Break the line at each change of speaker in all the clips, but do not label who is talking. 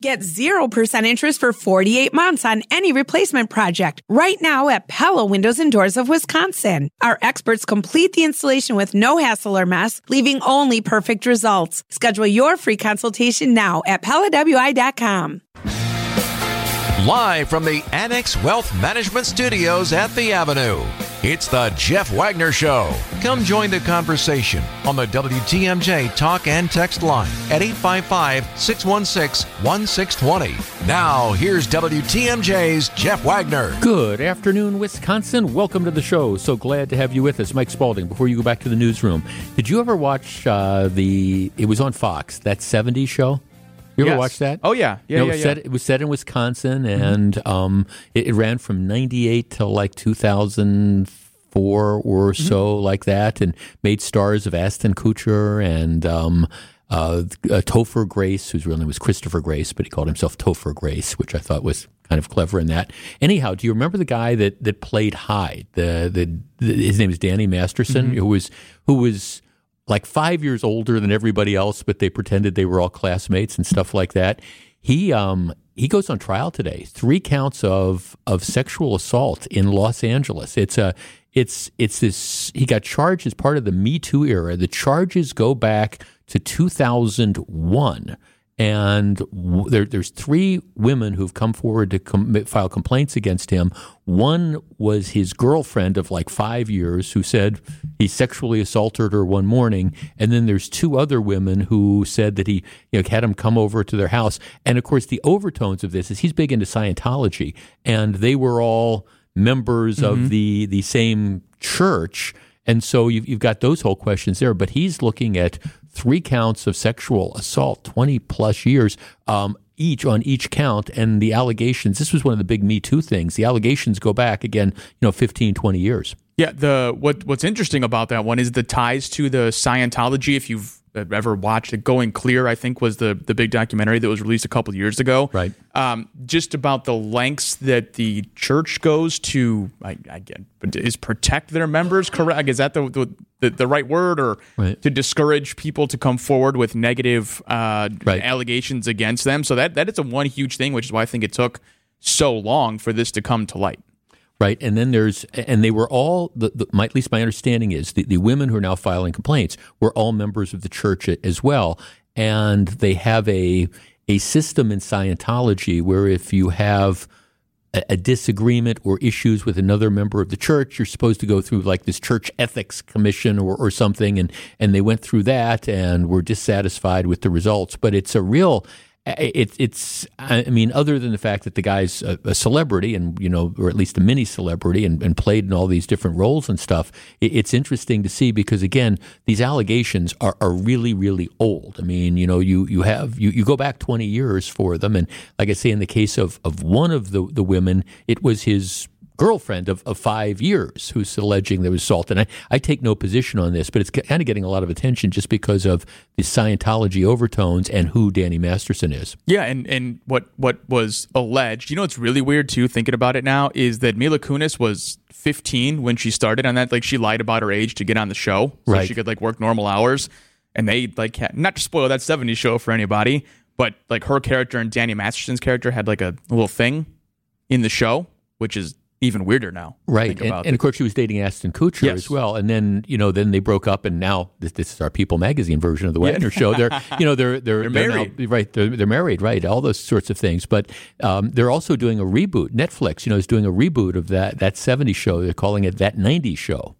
Get 0% interest for 48 months on any replacement project right now at Pella Windows and Doors of Wisconsin. Our experts complete the installation with no hassle or mess, leaving only perfect results. Schedule your free consultation now at PellaWI.com.
Live from the Annex Wealth Management Studios at The Avenue, it's the Jeff Wagner Show. Come join the conversation on the WTMJ talk and text line at 855 616 1620. Now, here's WTMJ's Jeff Wagner.
Good afternoon, Wisconsin. Welcome to the show. So glad to have you with us. Mike Spalding, before you go back to the newsroom, did you ever watch uh, the, it was on Fox, that 70s show? You ever
Yes.
watch that?
Oh yeah, yeah, yeah,
it, was
yeah.
Set, it was set in Wisconsin, and um, it, it ran from '98 till like 2004 or
Mm-hmm.
so, like that, and made stars of Ashton Kutcher and um, uh, uh, Topher Grace, whose real name was Christopher Grace, but he called himself Topher Grace, which I thought was kind of clever in that. Anyhow, do you remember the guy that that played Hyde? The the, the his name is Danny Masterson,
Mm-hmm.
who was who was like five years older than everybody else, but they pretended they were all classmates and stuff like that. He um he goes on trial today. Three counts of of sexual assault in Los Angeles. It's a it's it's this he got charged as part of the Me Too era. The charges go back to 2001 and w- there, there's three women who've come forward to com- file complaints against him. One was his girlfriend of like five years who said he sexually assaulted her one morning, and then there's two other women who said that he you know, had him come over to their house. And of course, the overtones of this is he's big into Scientology, and they were all members of mm-hmm. the the same church. And so you've, you've got those whole questions there. But he's looking at three counts of sexual assault, 20 plus years. Um, each on each count and the allegations this was one of the big me too things the allegations go back again you know 15 20 years
Yeah, the what what's interesting about that one is the ties to the Scientology. If you've ever watched it, Going Clear, I think was the the big documentary that was released a couple years ago.
Right.
Um, just about the lengths that the church goes to, I, I get, is protect their members. Correct? Is that the the, the, the right word, or
Right.
to discourage people to come forward with negative uh,
Right.
allegations against them? So that that is a one huge thing, which is why I think it took so long for this to come to light.
Right? And then there's, and they were all, the, the, my, at least my understanding is the, the women who are now filing complaints were all members of the church as well. And they have a, a system in Scientology where if you have a, a disagreement or issues with another member of the church, you're supposed to go through like this church ethics commission or, or something. And, and they went through that and were dissatisfied with the results. But it's a real, it, it's, I mean, other than the fact that the guy's a, a celebrity and, you know, or at least a mini celebrity and, and played in all these different roles and stuff, it, it's interesting to see because, again, these allegations are, are really, really old. I mean, you know, you, you have, you, you go back 20 years for them. And like I say, in the case of, of one of the, the women, it was his girlfriend of, of five years who's alleging there was assault. And I, I take no position on this, but it's kind of getting a lot of attention just because of the Scientology overtones and who Danny Masterson is.
Yeah, and and what what was alleged, you know, what's really weird too. Thinking about it now, is that Mila Kunis was 15 when she started on that. Like she lied about her age to get on the show, so
Right.
she could like work normal hours. And they like had, not to spoil that 70s show for anybody, but like her character and Danny Masterson's character had like a little thing in the show, which is even weirder now.
Right, and, and of course she was dating Ashton Kutcher
Yes.
as well, and then you know then they broke up, and now this, this is our People magazine version of the Wagner Show. They're you know they're they're,
They're
now-
married.
right? They're, they're married, right? All those sorts of things, but um, they're also doing a reboot. Netflix, you know, is doing a reboot of that that '70s show. They're calling it that '90s show.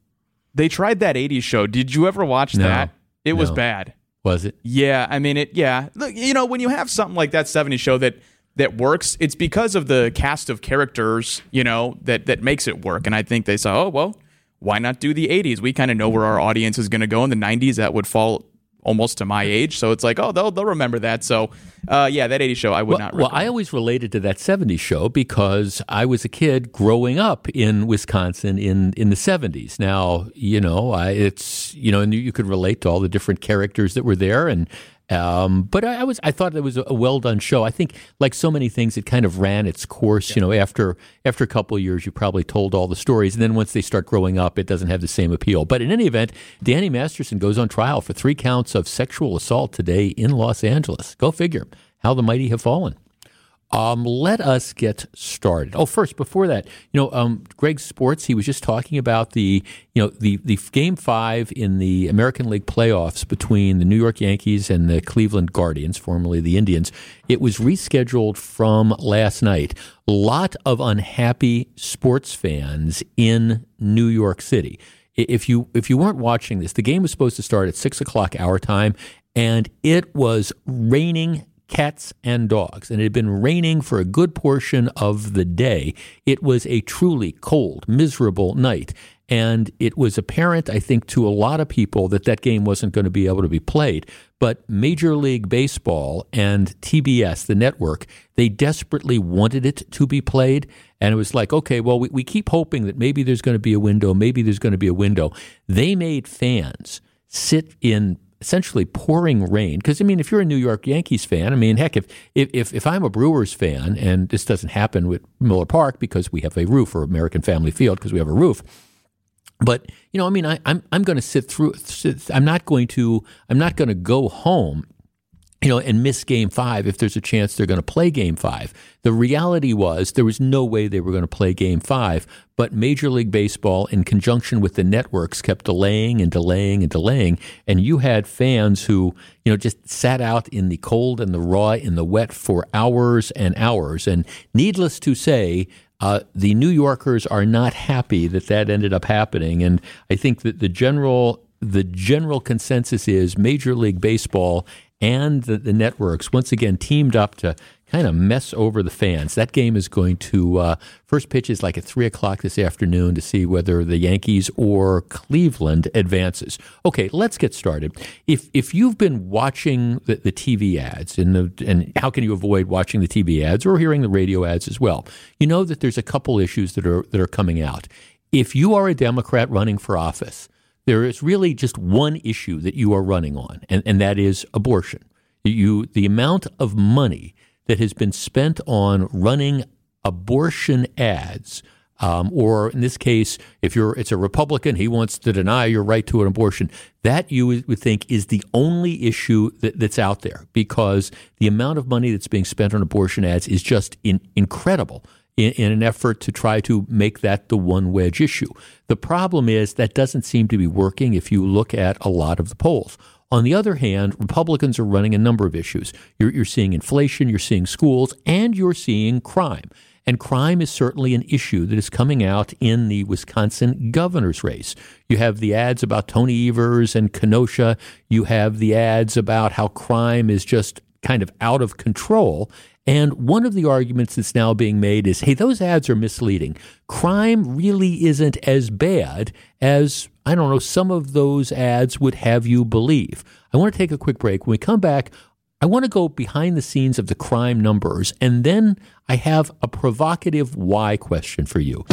they tried that 80s show. Did you ever watch
No.
that? It was bad.
Was it?
Yeah, I mean it. Yeah, look, you know, when you have something like that '70s show that that works, it's because of the cast of characters, you know, that that makes it work. And I think they saw, oh well, why not do the '80s? We kind of know where our audience is going to go in the '90s. That would fall almost to my age, so it's like, oh, they'll they'll remember that. So, uh, yeah, that '80s show I would
Well,
not.
well. I always related to that 70s show because I was a kid growing up in Wisconsin in, in the 70s. Now, you know, I, it's, you know, and you could relate to all the different characters that were there. And, um, but I, I was, I thought it was a well done show. I think, like so many things, it kind of ran its course. You know, after after a couple of years, you probably told all the stories, and then once they start growing up, it doesn't have the same appeal. But in any event, Danny Masterson goes on trial for three counts of sexual assault today in Los Angeles. Go figure how the mighty have fallen. Um, let us get started. Oh, first, before that, you know, um, Greg Sports, he was just talking about the, you know, the, the game five in the American League playoffs between the New York Yankees and the Cleveland Guardians, formerly the Indians. It was rescheduled from last night. Lot of unhappy sports fans in New York City. If you if you weren't watching this, the game was supposed to start at six o'clock our time, and it was raining cats and dogs. And it had been raining for a good portion of the day. It was a truly cold, miserable night. And it was apparent, I think, to a lot of people that that game wasn't going to be able to be played. But Major League Baseball and TBS, the network, they desperately wanted it to be played. And it was like, okay, well, we, we keep hoping that maybe there's going to be a window, maybe there's going to be a window. They made fans sit in essentially pouring rain. Because I mean, if you're a New York Yankees fan, I mean, heck, if if if I'm a Brewers fan, and this doesn't happen with Miller Park because we have a roof, or American Family Field because we have a roof. But you know, I mean, I, I'm I'm going to sit through. Sit, I'm not going to. I'm not going to go home you know, and miss game five if there's a chance they're going to play game five. The reality was there was no way they were going to play game five, but Major League Baseball, in conjunction with the networks, kept delaying and delaying and delaying. And you had fans who, you know, just sat out in the cold and the raw, in the wet for hours and hours. And needless to say, uh, the New Yorkers are not happy that that ended up happening. And I think that the general the general consensus is Major League Baseball and the, the networks once again teamed up to kind of mess over the fans. That game is going to uh, first pitch is like at three o'clock this afternoon to see whether the Yankees or Cleveland advances. Okay, let's get started. If if you've been watching the, the TV ads and the, and how can you avoid watching the TV ads or hearing the radio ads as well? You know that there's a couple issues that are that are coming out. If you are a Democrat running for office there is really just one issue that you are running on, and, and that is abortion. You, the amount of money that has been spent on running abortion ads, um, or in this case, if you're it's a Republican, he wants to deny your right to an abortion. That you would think is the only issue that, that's out there because the amount of money that's being spent on abortion ads is just in, incredible in, in, an effort to try to make that the one wedge issue. The problem is that doesn't seem to be working if you look at a lot of the polls. On the other hand, Republicans are running a number of issues. You're, you're seeing inflation, you're seeing schools, and you're seeing crime. And crime is certainly an issue that is coming out in the Wisconsin governor's race. You have the ads about Tony Evers and Kenosha. You have the ads about how crime is just kind of out of control. And one of the arguments that's now being made is hey, those ads are misleading. Crime really isn't as bad as, I don't know, some of those ads would have you believe. I want to take a quick break. When we come back, I want to go behind the scenes of the crime numbers, and then I have a provocative why question for you.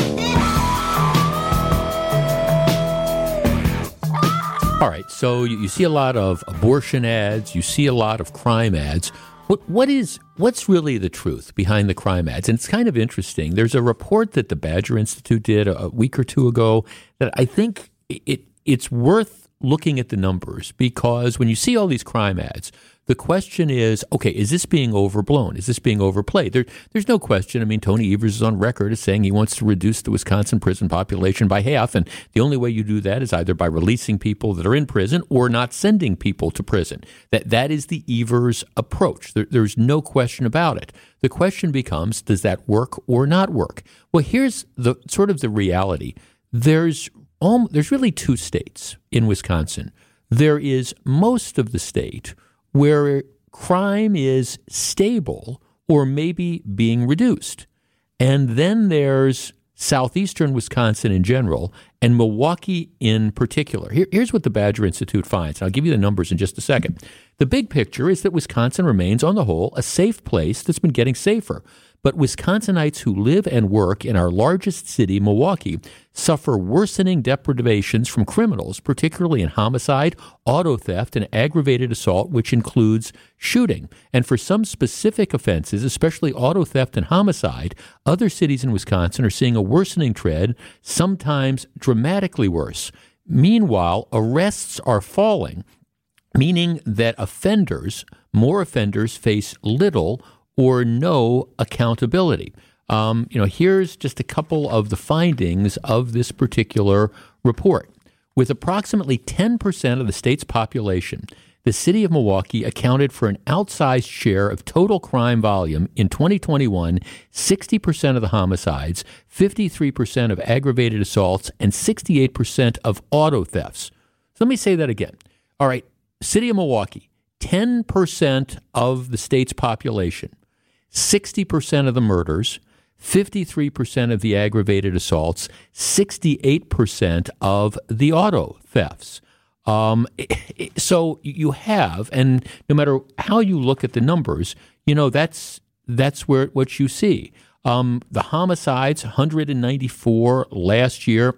All right, so you see a lot of abortion ads, you see a lot of crime ads. What what is what's really the truth behind the crime ads? And it's kind of interesting. There's a report that the Badger Institute did a, a week or two ago that I think it it's worth looking at the numbers because when you see all these crime ads, the question is, okay, is this being overblown? Is this being overplayed? There, there's no question. I mean, Tony Evers is on record as saying he wants to reduce the Wisconsin prison population by half, and the only way you do that is either by releasing people that are in prison or not sending people to prison. That that is the Evers approach. There, there's no question about it. The question becomes, does that work or not work? Well, here's the sort of the reality. There's um, there's really two states in Wisconsin. There is most of the state where crime is stable or maybe being reduced. And then there's southeastern Wisconsin in general and Milwaukee in particular. Here, here's what the Badger Institute finds. I'll give you the numbers in just a second. The big picture is that Wisconsin remains, on the whole, a safe place that's been getting safer. But Wisconsinites who live and work in our largest city, Milwaukee, suffer worsening deprivations from criminals, particularly in homicide, auto theft, and aggravated assault, which includes shooting. And for some specific offenses, especially auto theft and homicide, other cities in Wisconsin are seeing a worsening trend, sometimes dramatically worse. Meanwhile, arrests are falling, meaning that offenders, more offenders, face little or no accountability. Um, you know, here's just a couple of the findings of this particular report. With approximately 10% of the state's population, the city of Milwaukee accounted for an outsized share of total crime volume in 2021 60% of the homicides, 53% of aggravated assaults, and 68% of auto thefts. So let me say that again. All right, city of Milwaukee, 10% of the state's population, 60% of the murders, 53% of the aggravated assaults, 68% of the auto thefts. Um, so you have, and no matter how you look at the numbers, you know that's that's where what you see. Um, the homicides, 194 last year,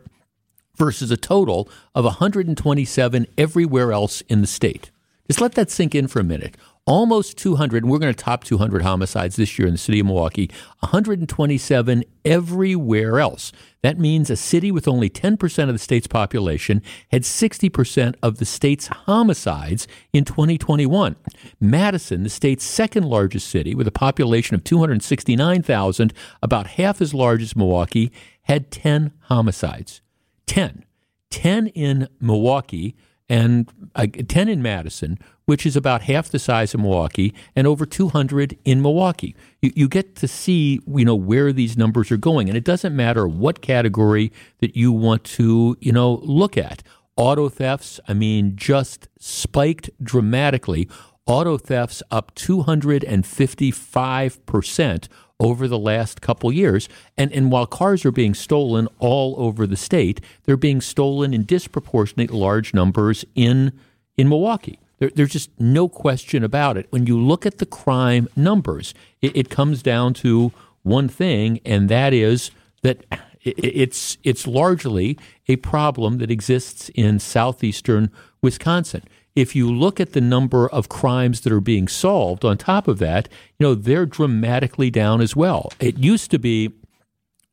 versus a total of 127 everywhere else in the state. Just let that sink in for a minute almost 200, and we're going to top 200 homicides this year in the city of Milwaukee, 127 everywhere else. That means a city with only 10% of the state's population had 60% of the state's homicides in 2021. Madison, the state's second largest city with a population of 269,000, about half as large as Milwaukee, had 10 homicides. 10. 10 in Milwaukee and uh, 10 in Madison, which is about half the size of Milwaukee, and over 200 in Milwaukee. You, you, get to see, you know, where these numbers are going, and it doesn't matter what category that you want to, you know, look at. Auto thefts, I mean, just spiked dramatically. Auto thefts up 255 percent over the last couple years. And, and while cars are being stolen all over the state, they're being stolen in disproportionate large numbers in, in Milwaukee. There, there's just no question about it. When you look at the crime numbers, it, it comes down to one thing, and that is that it's it's largely a problem that exists in southeastern Wisconsin if you look at the number of crimes that are being solved on top of that, you know, they're dramatically down as well. It used to be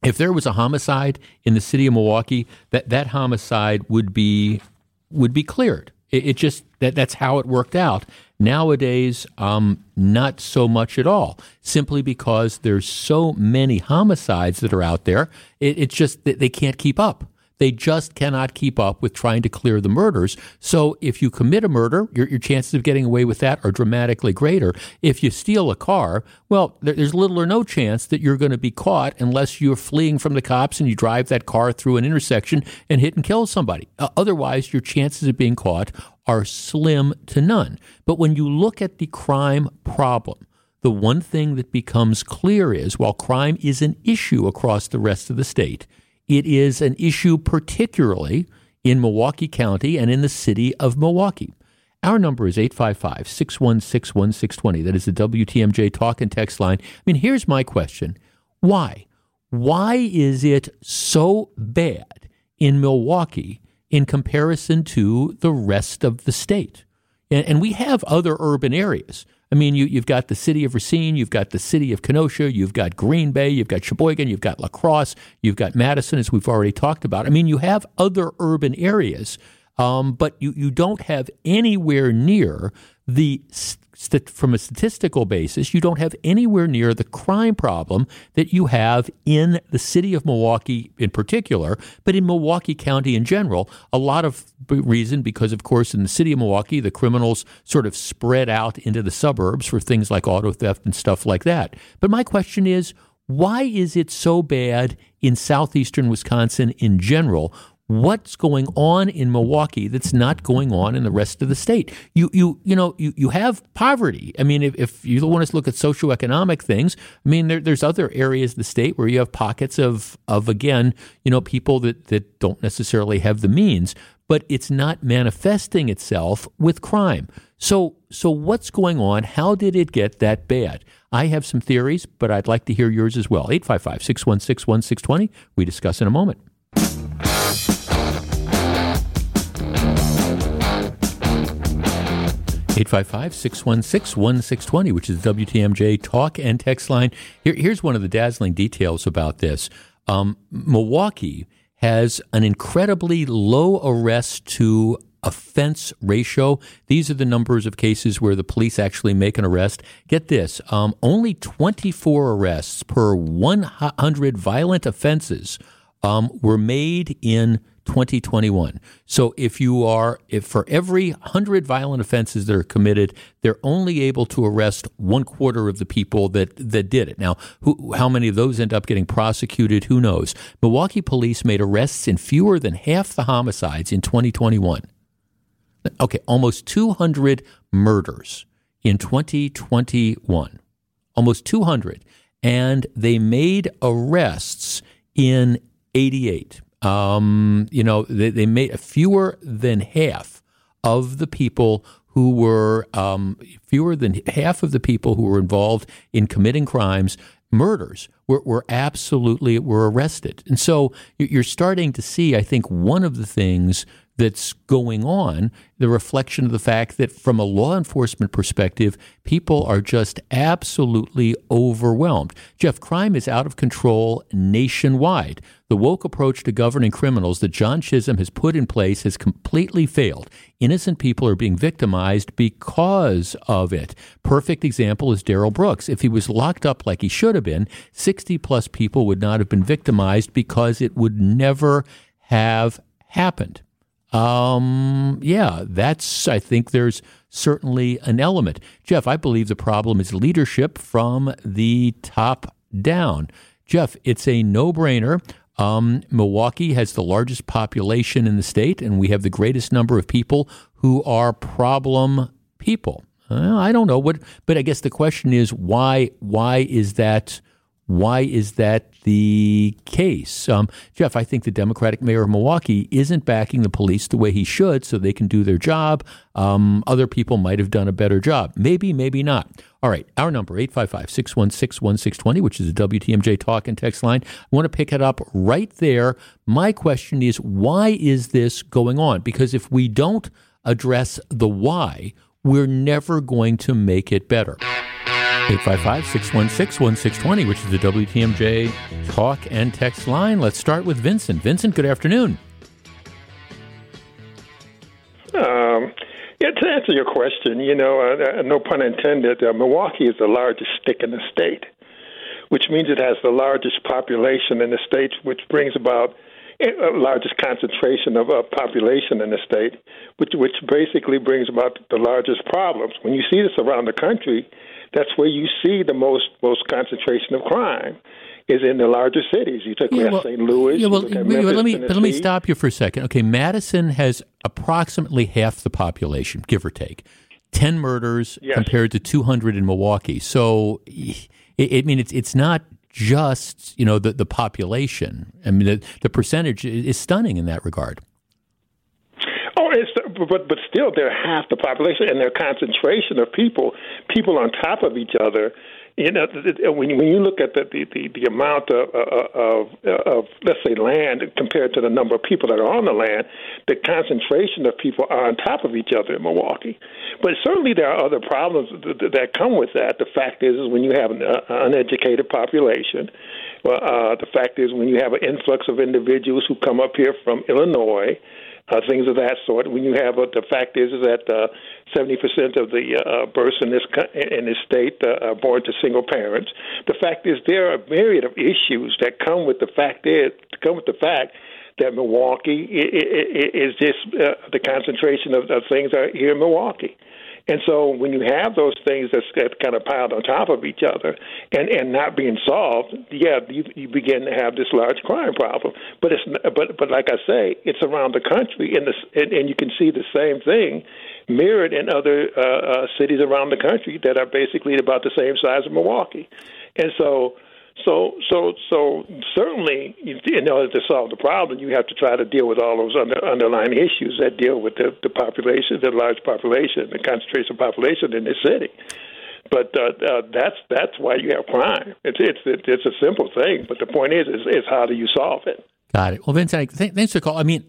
if there was a homicide in the city of Milwaukee, that that homicide would be would be cleared. It, it just that that's how it worked out. Nowadays, um, not so much at all. Simply because there's so many homicides that are out there, it, it's just that they can't keep up. They just cannot keep up with trying to clear the murders. So if you commit a murder, your, your chances of getting away with that are dramatically greater. If you steal a car, well, there, there's little or no chance that you're going to be caught unless you're fleeing from the cops and you drive that car through an intersection and hit and kill somebody. Uh, otherwise, your chances of being caught are slim to none. But when you look at the crime problem, the one thing that becomes clear is while crime is an issue across the rest of the state, it is an issue particularly in Milwaukee County and in the city of Milwaukee. Our number is 855 616 1620. That is the WTMJ talk and text line. I mean, here's my question Why? Why is it so bad in Milwaukee in comparison to the rest of the state? And, and we have other urban areas. I mean, you, you've got the city of Racine, you've got the city of Kenosha, you've got Green Bay, you've got Sheboygan, you've got La Crosse, you've got Madison, as we've already talked about. I mean, you have other urban areas, um, but you, you don't have anywhere near the from a statistical basis, you don't have anywhere near the crime problem that you have in the city of Milwaukee in particular, but in Milwaukee County in general. A lot of reason because, of course, in the city of Milwaukee, the criminals sort of spread out into the suburbs for things like auto theft and stuff like that. But my question is, why is it so bad in southeastern Wisconsin in general? What's going on in Milwaukee that's not going on in the rest of the state. You you you know you, you have poverty. I mean, if, if you want to look at socioeconomic things, I mean there, there's other areas of the state where you have pockets of of again you know people that that don't necessarily have the means, but it's not manifesting itself with crime. So so what's going on? How did it get that bad? I have some theories, but I'd like to hear yours as well. 855 616 1620. We discuss in a moment. 855 616 1620, which is WTMJ talk and text line. Here, here's one of the dazzling details about this um, Milwaukee has an incredibly low arrest to offense ratio. These are the numbers of cases where the police actually make an arrest. Get this um, only 24 arrests per 100 violent offenses um, were made in 2021. So if you are, if for every 100 violent offenses that are committed, they're only able to arrest one quarter of the people that, that did it. Now, who, how many of those end up getting prosecuted? Who knows? Milwaukee police made arrests in fewer than half the homicides in 2021. Okay, almost 200 murders in 2021. Almost 200. And they made arrests in 88. Um, you know, they, they made fewer than half of the people who were um, fewer than half of the people who were involved in committing crimes, murders, were, were absolutely were arrested. And so you're starting to see, I think, one of the things that's going on, the reflection of the fact that from a law enforcement perspective, people are just absolutely overwhelmed. Jeff, crime is out of control nationwide. The woke approach to governing criminals that John Chisholm has put in place has completely failed. Innocent people are being victimized because of it. Perfect example is Darrell Brooks. If he was locked up like he should have been, 60 plus people would not have been victimized because it would never have happened. Um, yeah, that's, I think there's certainly an element. Jeff, I believe the problem is leadership from the top down. Jeff, it's a no brainer. Um, Milwaukee has the largest population in the state, and we have the greatest number of people who are problem people. Uh, I don't know what, but I guess the question is why? Why is that? Why is that the case? Um, Jeff, I think the Democratic mayor of Milwaukee isn't backing the police the way he should so they can do their job. Um, other people might have done a better job. Maybe, maybe not. All right, our number, 855 616 1620, which is the WTMJ talk and text line. I want to pick it up right there. My question is why is this going on? Because if we don't address the why, we're never going to make it better. 855 616 1620, which is the WTMJ talk and text line. Let's start with Vincent. Vincent, good afternoon.
Um, yeah, to answer your question, you know, uh, uh, no pun intended, uh, Milwaukee is the largest stick in the state, which means it has the largest population in the state, which brings about the uh, largest concentration of uh, population in the state, which which basically brings about the largest problems. When you see this around the country, that's where you see the most most concentration of crime is in the larger cities. You take yeah, well, St. Louis. Yeah, well, Memphis,
let me but let me stop you for a second. Okay, Madison has approximately half the population, give or take. Ten murders yes. compared to 200 in Milwaukee. So, I mean, it's it's not just you know the the population. I mean, the, the percentage is stunning in that regard.
But but still, they're half the population, and their concentration of people, people on top of each other. You know, when when you look at the the, the, the amount of, of of let's say land compared to the number of people that are on the land, the concentration of people are on top of each other in Milwaukee. But certainly there are other problems that, that come with that. The fact is, is when you have an uh, uneducated population, well, uh, the fact is when you have an influx of individuals who come up here from Illinois uh, things of that sort. When you have uh, the fact is, is that uh, seventy uh, percent of the uh, births in this in this state uh, are born to single parents. The fact is, there are a myriad of issues that come with the fact is come with the fact that Milwaukee is just uh, the concentration of, of things are here in Milwaukee. And so when you have those things that's, that kind of piled on top of each other and, and not being solved, yeah, you, you begin to have this large crime problem. But it's but but like I say, it's around the country, and, the, and, and you can see the same thing mirrored in other uh, uh, cities around the country that are basically about the same size of Milwaukee. And so so, so, so certainly, in order to solve the problem, you have to try to deal with all those under, underlying issues that deal with the, the population, the large population, the concentration of population in the city. But uh, uh, that's that's why you have crime. It's it's it's a simple thing, but the point is, is, is how do you solve it?
Got it. Well, Vincent, thanks for the call. I mean,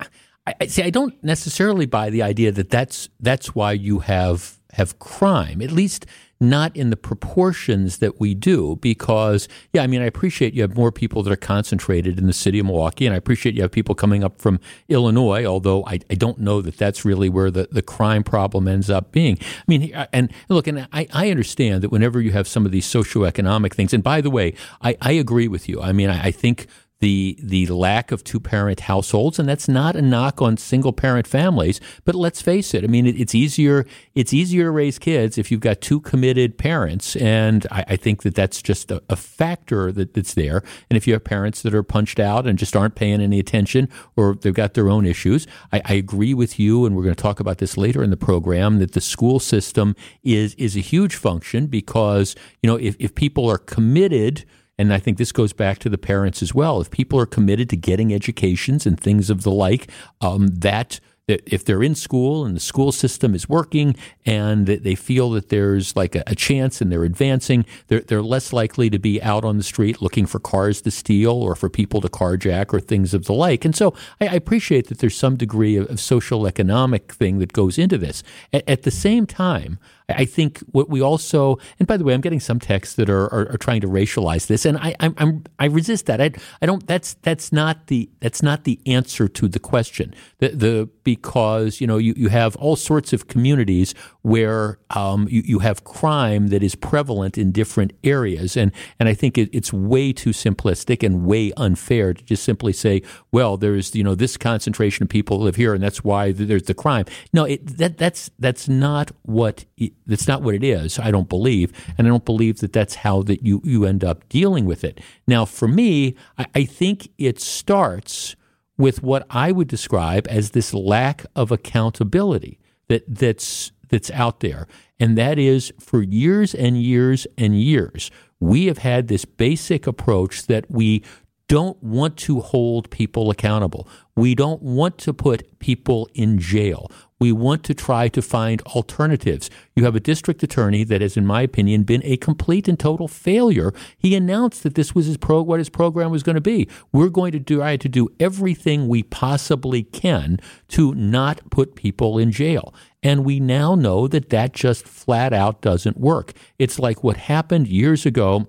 I, I see. I don't necessarily buy the idea that that's that's why you have have crime. At least not in the proportions that we do. Because, yeah, I mean, I appreciate you have more people that are concentrated in the city of Milwaukee, and I appreciate you have people coming up from Illinois, although I, I don't know that that's really where the, the crime problem ends up being. I mean, uh, and look, and I, I understand that whenever you have some of these socioeconomic things, and by the way, I, I agree with you. I mean, I, I think the the lack of two parent households, and that's not a knock on single parent families. But let's face it, I mean, it, it's easier it's easier to raise kids if you've got two committed parents, and I, I think that that's just a, a factor that, that's there. And if you have parents that are punched out and just aren't paying any attention, or they've got their own issues, I, I agree with you, and we're going to talk about this later in the program. That the school system is is a huge function because you know if if people are committed and I think this goes back to the parents as well. If people are committed to getting educations and things of the like, um, that if they're in school and the school system is working and they feel that there's like a, chance and they're advancing, they're, they're less likely to be out on the street looking for cars to steal or for people to carjack or things of the like. And so I, appreciate that there's some degree of, social economic thing that goes into this. at the same time, I think what we also, and by the way, I'm getting some texts that are, are, are trying to racialize this, and I, I'm, I'm, i resist that. I, I don't. That's that's not the that's not the answer to the question. The, the because you know you, you have all sorts of communities where um, you, you have crime that is prevalent in different areas, and and I think it, it's way too simplistic and way unfair to just simply say, well, there's you know this concentration of people live here, and that's why there's the crime. No, it, that that's that's not what. It, that's not what it is. I don't believe, and I don't believe that that's how that you you end up dealing with it. Now, for me, I, I think it starts with what I would describe as this lack of accountability that that's that's out there, and that is for years and years and years we have had this basic approach that we don't want to hold people accountable. We don't want to put people in jail. We want to try to find alternatives. You have a district attorney that has, in my opinion, been a complete and total failure. He announced that this was his pro- what his program was going to be. We're going to try to do everything we possibly can to not put people in jail. And we now know that that just flat out doesn't work. It's like what happened years ago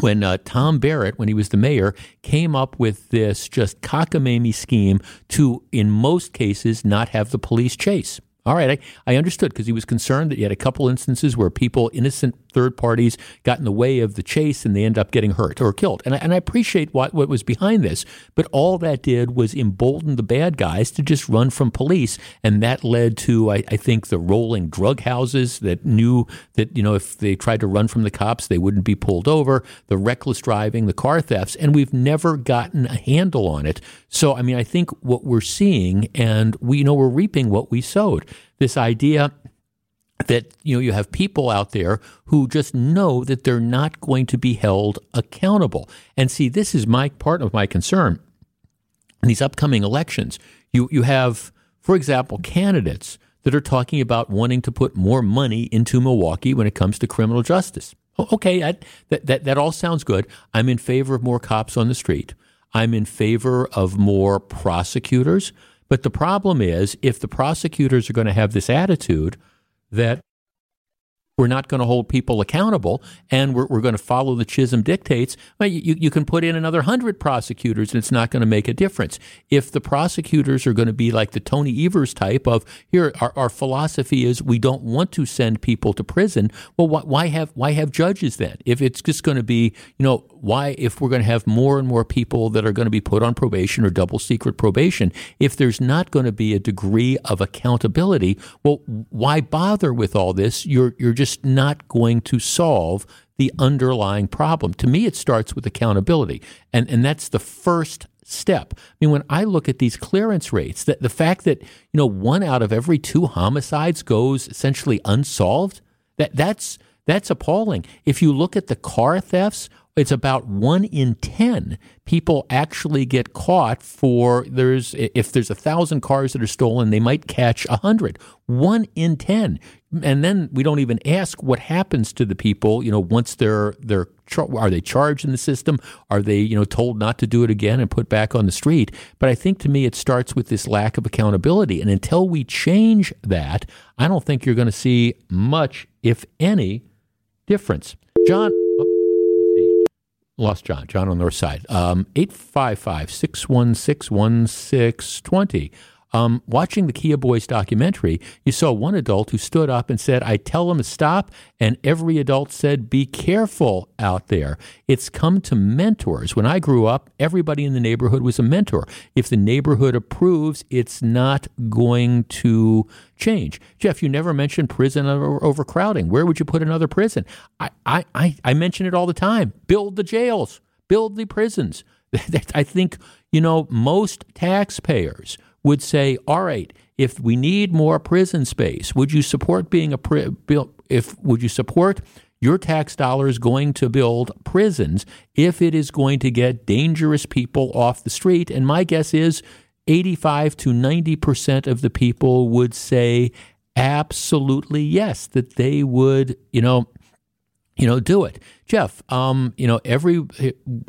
when uh, Tom Barrett, when he was the mayor, came up with this just cockamamie scheme to, in most cases, not have the police chase. All right, I, I understood because he was concerned that you had a couple instances where people, innocent third parties, got in the way of the chase and they end up getting hurt or killed. And I, and I appreciate what, what was behind this, but all that did was embolden the bad guys to just run from police. And that led to, I, I think, the rolling drug houses that knew that, you know, if they tried to run from the cops, they wouldn't be pulled over, the reckless driving, the car thefts. And we've never gotten a handle on it. So, I mean, I think what we're seeing, and we you know we're reaping what we sowed this idea that you know you have people out there who just know that they're not going to be held accountable. And see, this is my part of my concern in these upcoming elections. You you have, for example, candidates that are talking about wanting to put more money into Milwaukee when it comes to criminal justice. Okay, that, that, that, that all sounds good. I'm in favor of more cops on the street. I'm in favor of more prosecutors. But the problem is, if the prosecutors are going to have this attitude that we're not going to hold people accountable and we're, we're going to follow the Chisholm dictates, well, you, you can put in another 100 prosecutors and it's not going to make a difference. If the prosecutors are going to be like the Tony Evers type of, here, our, our philosophy is we don't want to send people to prison, well, why, why have, why have judges then? If it's just going to be, you know, why, if we're going to have more and more people that are going to be put on probation or double secret probation, if there's not going to be a degree of accountability, well, why bother with all this? You're, you're just just not going to solve the underlying problem. To me, it starts with accountability. And, and that's the first step. I mean, when I look at these clearance rates, that the fact that, you know, one out of every two homicides goes essentially unsolved, that that's that's appalling. If you look at the car thefts, it's about one in 10 people actually get caught for there's, if there's a thousand cars that are stolen, they might catch a hundred. One in 10. And then we don't even ask what happens to the people, you know, once they're, they're, are they charged in the system? Are they, you know, told not to do it again and put back on the street? But I think to me, it starts with this lack of accountability. And until we change that, I don't think you're going to see much, if any, difference. John, oh, lost John. John on the north side. Um, 855 616 1620. Um, watching the Kia Boys documentary, you saw one adult who stood up and said, I tell them to stop. And every adult said, Be careful out there. It's come to mentors. When I grew up, everybody in the neighborhood was a mentor. If the neighborhood approves, it's not going to change. Jeff, you never mentioned prison or overcrowding. Where would you put another prison? I, I, I, I mention it all the time. Build the jails, build the prisons. I think, you know, most taxpayers would say, all right, if we need more prison space, would you support being a pri- if would you support your tax dollars going to build prisons if it is going to get dangerous people off the street? And my guess is 85 to 90% of the people would say absolutely yes, that they would, you know, you know, do it. Jeff, um, you know, every,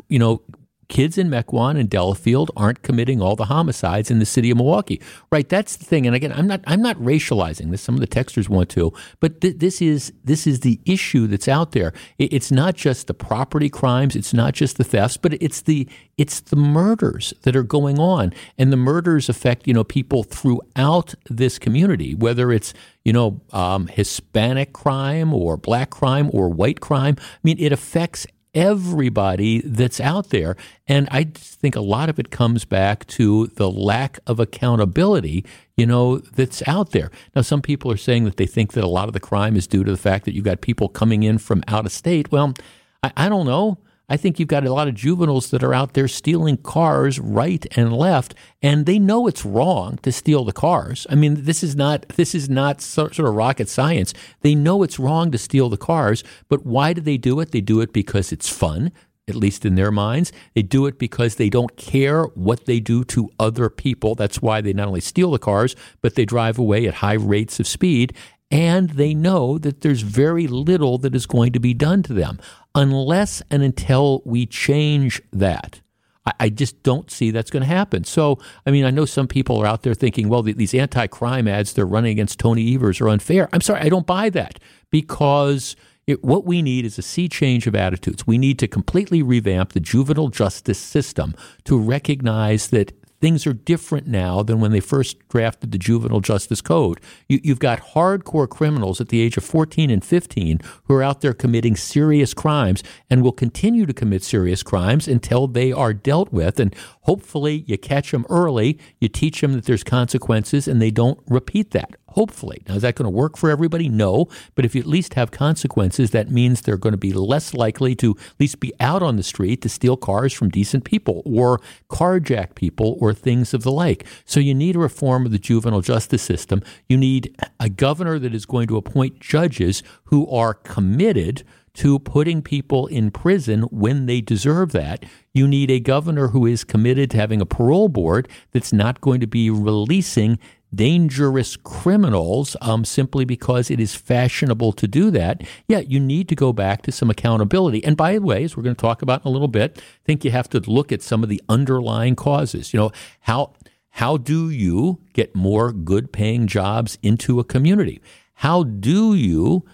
you know, kids in Mequon and Delafield aren't committing all the homicides in the city of Milwaukee. Right, that's the thing. And again, I'm not I'm not racializing this. Some of the texters want to, but th- this is this is the issue that's out there. It, it's not just the property crimes, it's not just the thefts, but it's the it's the murders that are going on, and the murders affect you know people throughout this community, whether it's you know um, Hispanic crime or black crime or white crime. I mean, it affects everybody that's out there. And I think a lot of it comes back to the lack of accountability, you know, that's out there. Now, some people are saying that they think that a lot of the crime is due to the fact that you've got people coming in from out of state. Well, I, I don't know. I think you've got a lot of juveniles that are out there stealing cars right and left, and they know it's wrong to steal the cars. I mean, this is not this is not sort of rocket science. They know it's wrong to steal the cars, but why do they do it? They do it because it's fun. At least in their minds. They do it because they don't care what they do to other people. That's why they not only steal the cars, but they drive away at high rates of speed and they know that there's very little that is going to be done to them unless and until we change that. I, just don't see that's going to happen. So, I mean, I know some people are out there thinking, well, these anti crime ads they're running against Tony Evers are unfair. I'm sorry, I don't buy that because. It, what we need is a sea change of attitudes. We need to completely revamp the juvenile justice system to recognize that things are different now than when they first drafted the Juvenile Justice Code. You, have got hardcore criminals at the age of 14 and 15 who are out there committing serious crimes and will continue to commit serious crimes until they are dealt with. And hopefully, you catch them early, you teach them that there's consequences, and they don't repeat that hopefully. Now, is that going to work for everybody? No. But if you at least have consequences, that means they're going to be less likely to at least be out on the street to steal cars from decent people or carjack people or things of the like. So you need a reform of the juvenile justice system. You need a governor that is going to appoint judges who are committed to putting people in prison when they deserve that. You need a governor who is committed to having a parole board that's not going to be releasing dangerous criminals um, simply because it is fashionable to do that. Yeah, you need to go back to some accountability. And by the way, as we're going to talk about in a little bit, I think you have to look at some of the underlying causes. You know, how how do you get more good paying jobs into a community? How do you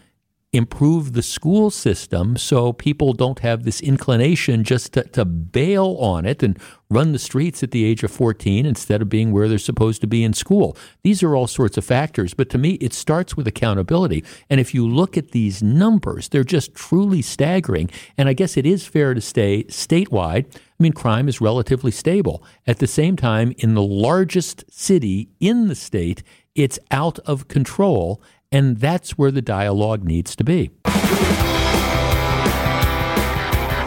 improve the school system so people don't have this inclination just to, to bail on it and run the streets at the age of 14 instead of being where they're supposed to be in school. These are all sorts of factors, but to me, it starts with accountability. And if you look at these numbers, they're just truly staggering. And I guess it is fair to say statewide, I mean, crime is relatively stable. At the same time, in the largest city in the state, it's out of control. And that's where the dialogue needs to be.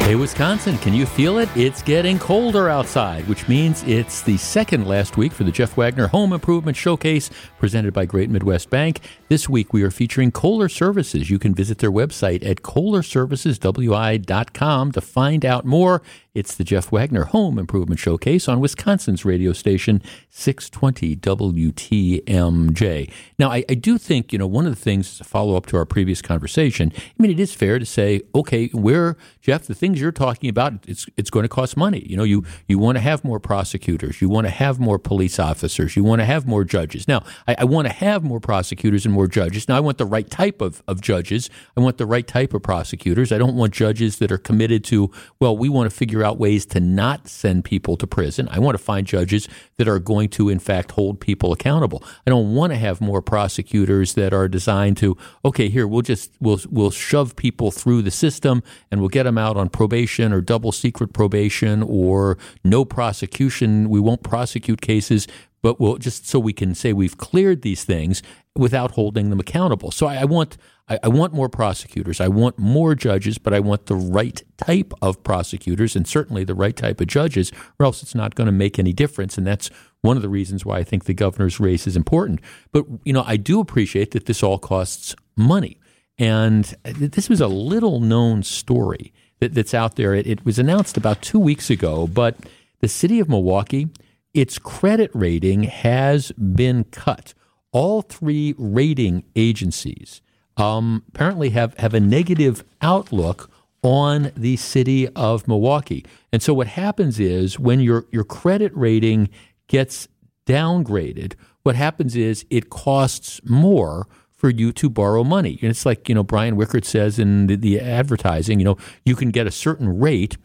Hey, Wisconsin, can you feel it? It's getting colder outside, which means it's the second last week for the Jeff Wagner Home Improvement Showcase presented by Great Midwest Bank. This week we are featuring Kohler Services. You can visit their website at kohlerserviceswi.com to find out more. It's the Jeff Wagner Home Improvement Showcase on Wisconsin's radio station 620 WTMJ. Now, I, I, do think, you know, one of the things to follow up to our previous conversation, I mean, it is fair to say, okay, where, Jeff, the things you're talking about, it's, it's going to cost money. You know, you, you want to have more prosecutors, you want to have more police officers, you want to have more judges. Now, I, I want to have more prosecutors and more judges. Now, I want the right type of, of judges, I want the right type of prosecutors. I don't want judges that are committed to, well, we want to figure out ways to not send people to prison. I want to find judges that are going to, in fact, hold people accountable. I don't want to have more prosecutors that are designed to, okay, here we'll just we'll we'll shove people through the system and we'll get them out on probation or double secret probation or no prosecution. We won't prosecute cases but we'll just so we can say we've cleared these things without holding them accountable. So I, I want I, I, want more prosecutors. I want more judges, but I want the right type of prosecutors and certainly the right type of judges, or else it's not going to make any difference. And that's one of the reasons why I think the governor's race is important. But you know, I do appreciate that this all costs money, and this was a little known story that, that's out there. It, it was announced about two weeks ago, but the city of Milwaukee its credit rating has been cut. All three rating agencies um, apparently have, have a negative outlook on the city of Milwaukee. And so what happens is when your, your credit rating gets downgraded, what happens is it costs more for you to borrow money. And it's like, you know, Brian Wickert says in the, the advertising, you know, you can get a certain rate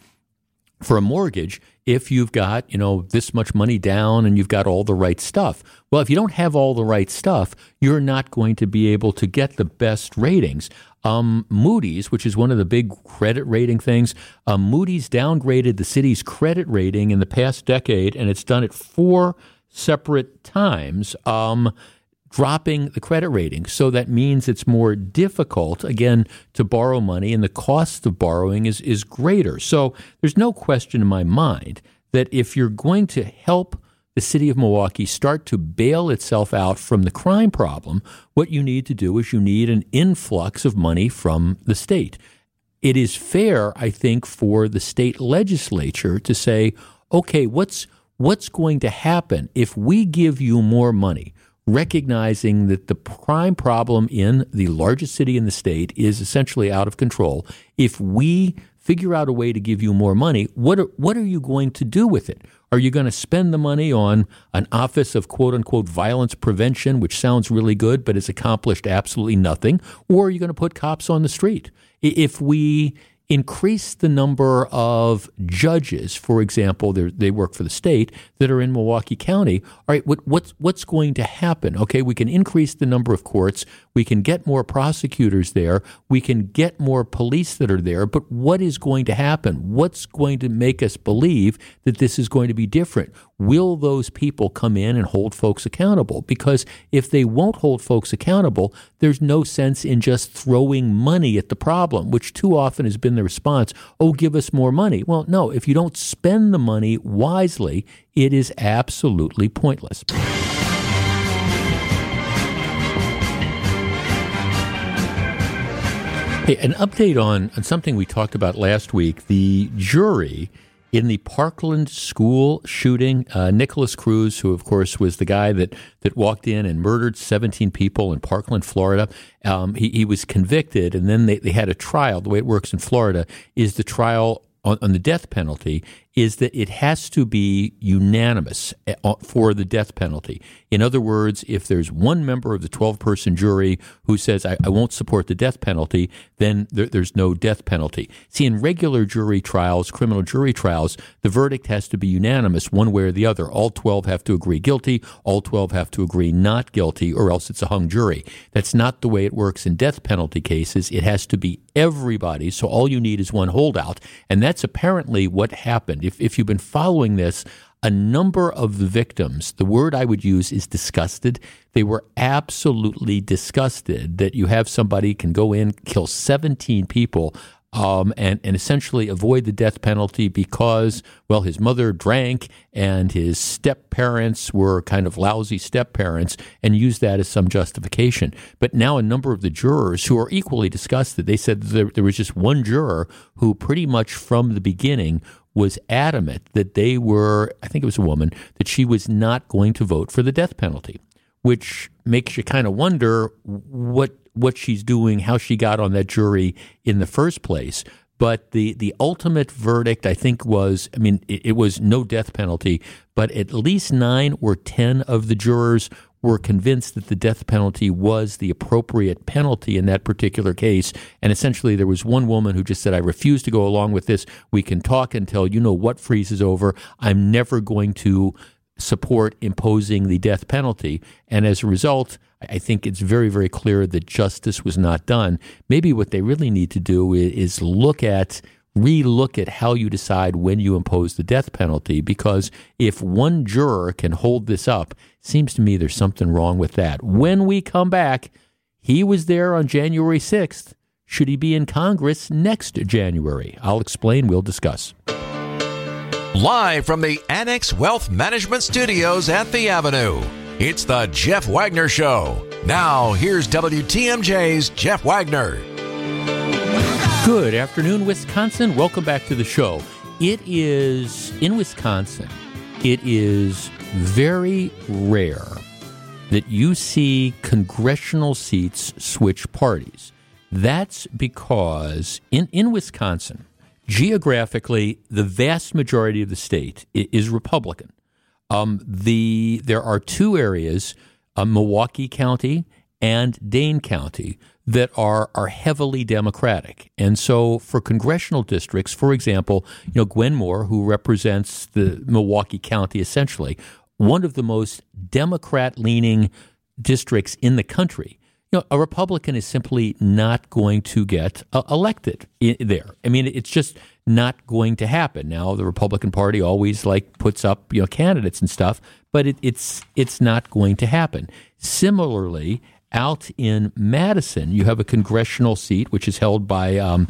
for a mortgage if you've got, you know, this much money down and you've got all the right stuff. Well, if you don't have all the right stuff, you're not going to be able to get the best ratings. Um, Moody's, which is one of the big credit rating things, um, Moody's downgraded the city's credit rating in the past decade, and it's done it four separate times. Um, dropping the credit rating. So that means it's more difficult, again, to borrow money, and the cost of borrowing is, is greater. So there's no question in my mind that if you're going to help the city of Milwaukee start to bail itself out from the crime problem, what you need to do is you need an influx of money from the state. It is fair, I think, for the state legislature to say, okay, what's what's going to happen if we give you more money? Recognizing that the crime problem in the largest city in the state is essentially out of control. If we figure out a way to give you more money, what are, what are you going to do with it? Are you going to spend the money on an office of quote unquote violence prevention, which sounds really good but has accomplished absolutely nothing? Or are you going to put cops on the street? If we increase the number of judges, for example, they work for the state, that are in Milwaukee County. All right, what, what's, what's going to happen? Okay, we can increase the number of courts, we can get more prosecutors there, we can get more police that are there, but what is going to happen? What's going to make us believe that this is going to be different? Will those people come in and hold folks accountable? Because if they won't hold folks accountable, there's no sense in just throwing money at the problem, which too often has been the response oh, give us more money. Well, no, if you don't spend the money wisely, it is absolutely pointless. Hey, an update on, on something we talked about last week. The jury in the Parkland school shooting, uh, Nikolas Cruz, who of course was the guy that, that walked in and murdered 17 people in Parkland, Florida, um, he, he was convicted and then they, they had a trial. The way it works in Florida is the trial on, on, the death penalty is that it has to be unanimous eh, for the death penalty. In other words, if there's one member of the 12 person jury who says, I, I, won't support the death penalty, then there, there's no death penalty. See, in regular jury trials, criminal jury trials, the verdict has to be unanimous one way or the other. All 12 have to agree guilty, all 12 have to agree not guilty, or else it's a hung jury. That's not the way it works in death penalty cases. It has to be everybody, so all you need is one holdout. And that's apparently what happened happened. If, if you've been following this, a number of the victims, the word I would use is disgusted. They were absolutely disgusted that you have somebody can go in, kill 17 people um, and, and essentially avoid the death penalty because, well, his mother drank and his step parents were kind of lousy step parents and use that as some justification. But now a number of the jurors who are equally disgusted, they said there, there was just one juror who pretty much from the beginning was adamant that they were, I think it was a woman, that she was not going to vote for the death penalty, which makes you kind of wonder what what she's doing, how she got on that jury in the first place. But the, the ultimate verdict, I think, was I mean, it, it was no death penalty, but at least nine or 10 of the jurors were convinced that the death penalty was the appropriate penalty in that particular case. And essentially, there was one woman who just said, I refuse to go along with this. We can talk until you know what freezes over. I'm never going to support imposing the death penalty. And as a result, I think it's very, very clear that justice was not done. Maybe what they really need to do is look at relook at how you decide when you impose the death penalty because if one juror can hold this up seems to me there's something wrong with that when we come back he was there on January 6th should he be in Congress next January I'll explain we'll discuss
live from the Annex Wealth Management Studios at the Avenue it's the Jeff Wagner Show. Now, here's WTMJ's Jeff Wagner.
Good afternoon, Wisconsin. Welcome back to the show. It is in Wisconsin, it is very rare that you see congressional seats switch parties. That's because in, in Wisconsin, geographically, the vast majority of the state is Republican. Um, the there are two areas, uh, Milwaukee County and Dane County, that are are heavily Democratic. And so, for congressional districts, for example, you know Gwen Moore, who represents the Milwaukee County, essentially one of the most Democrat-leaning districts in the country. You know, a Republican is simply not going to get uh, elected there. I mean, it's just not going to happen. Now, the Republican Party always like puts up you know candidates and stuff, but it, it's it's not going to happen. Similarly, out in Madison, you have a congressional seat which is held by um,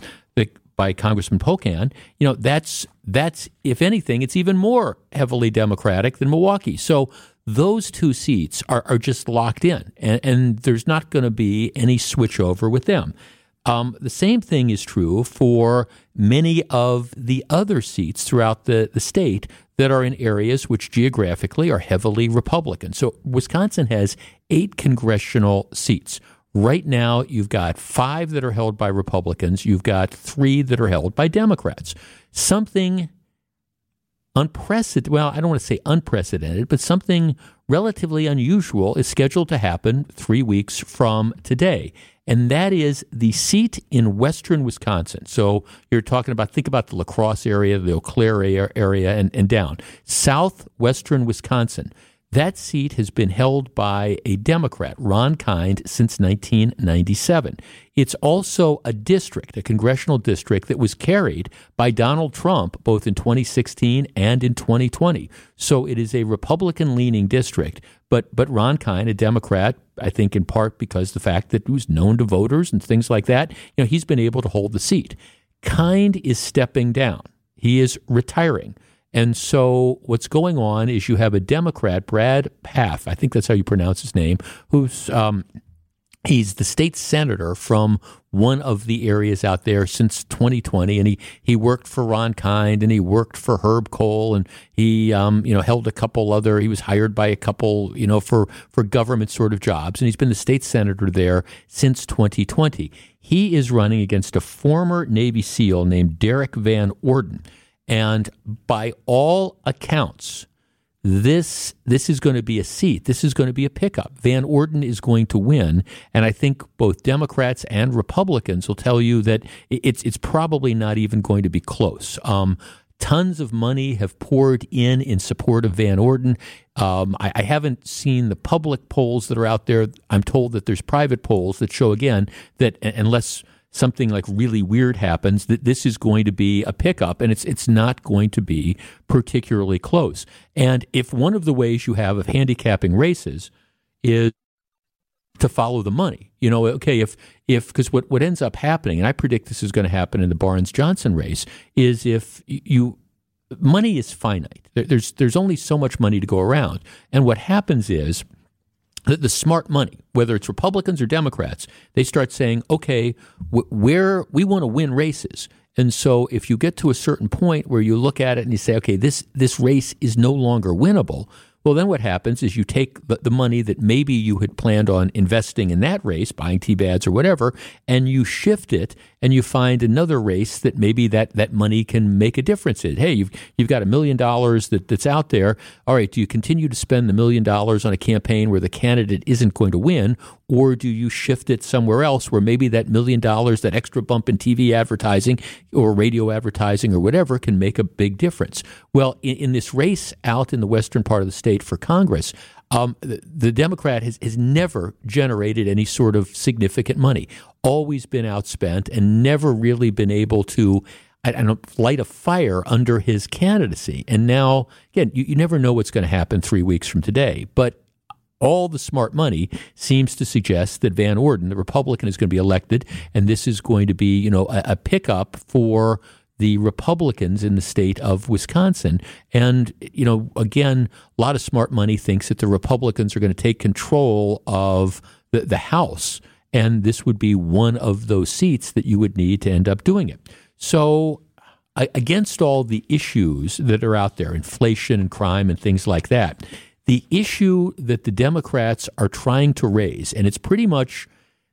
by Congressman Pocan. You know, that's that's if anything, it's even more heavily Democratic than Milwaukee. So those two seats are, are just locked in, and, and there's not going to be any switchover with them. Um, the same thing is true for many of the other seats throughout the, the state that are in areas which geographically are heavily Republican. So Wisconsin has eight congressional seats. Right now, you've got five that are held by Republicans, you've got three that are held by Democrats. Something unprecedented, well, I don't want to say unprecedented, but something relatively unusual is scheduled to happen three weeks from today and that is the seat in western Wisconsin. So you're talking about, think about the La Crosse area, the Eau Claire area, and, and down. Southwestern Wisconsin. That seat has been held by a Democrat, Ron Kind, since 1997. It's also a district, a congressional district that was carried by Donald Trump both in 2016 and in 2020. So it is a Republican leaning district. But, but Ron Kind, a Democrat, I think in part because the fact that he was known to voters and things like that, you know, he's been able to hold the seat. Kind is stepping down. He is retiring. And so what's going on is you have a Democrat, Brad Pfaff, I think that's how you pronounce his name, who's um, he's the state senator from one of the areas out there since 2020, and he he worked for Ron Kind and he worked for Herb Kohl, and he um, you know held a couple other. He was hired by a couple you know for for government sort of jobs, and he's been the state senator there since 2020. He is running against a former Navy SEAL named Derrick Van Orden. And by all accounts, this this is going to be a seat. This is going to be a pickup. Van Orden is going to win, and I think both Democrats and Republicans will tell you that it's it's probably not even going to be close. Um, tons of money have poured in in support of Van Orden. Um, I, I, haven't seen the public polls that are out there. I'm told that there's private polls that show again that unless something like really weird happens, that this is going to be a pickup and it's it's not going to be particularly close. And if one of the ways you have of handicapping races is to follow the money. You know, okay, if if because what what ends up happening, and I predict this is going to happen in the Barnes Johnson race, is if you money is finite. There's there's only so much money to go around, and what happens is that the smart money, whether it's Republicans or Democrats, they start saying, okay, where we want to win races. And so if you get to a certain point where you look at it and you say, okay, this this race is no longer winnable, well, then what happens is you take the, the, money that maybe you had planned on investing in that race, buying T-Bads or whatever, and you shift it and you find another race that maybe that, that money can make a difference in. Hey, you've, you've got a million dollars that, that's out there. All right, do you continue to spend the million dollars on a campaign where the candidate isn't going to win, or do you shift it somewhere else where maybe that million dollars, that extra bump in TV advertising or radio advertising or whatever can make a big difference? Well, in, in this race out in the western part of the state for Congress, um, the, the, Democrat has, has never generated any sort of significant money, always been outspent, and never really been able to I, I don't, light a fire under his candidacy. And now, again, you, you never know what's going to happen three weeks from today. But all the smart money seems to suggest that Van Orden, the Republican, is going to be elected, and this is going to be, you know, a, a pickup for the Republicans in the state of Wisconsin. And, you know, again, a lot of smart money thinks that the Republicans are going to take control of the, the House. And this would be one of those seats that you would need to end up doing it. So, against all the issues that are out there, inflation and crime and things like that, the issue that the Democrats are trying to raise, and it's pretty much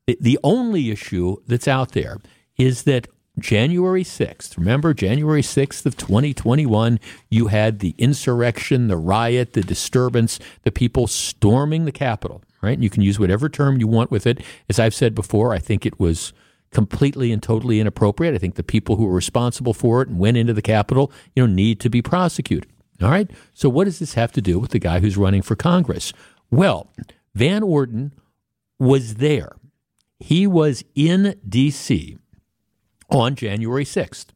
the only issue that's out there, is that January 6th. Remember, January 6th of 2021, you had the insurrection, the riot, the disturbance, the people storming the Capitol, right? And you can use whatever term you want with it. As I've said before, I think it was completely and totally inappropriate. I think the people who were responsible for it and went into the Capitol, you know, need to be prosecuted. All right? So what does this have to do with the guy who's running for Congress? Well, Van Orden was there. He was in D.C on January 6th.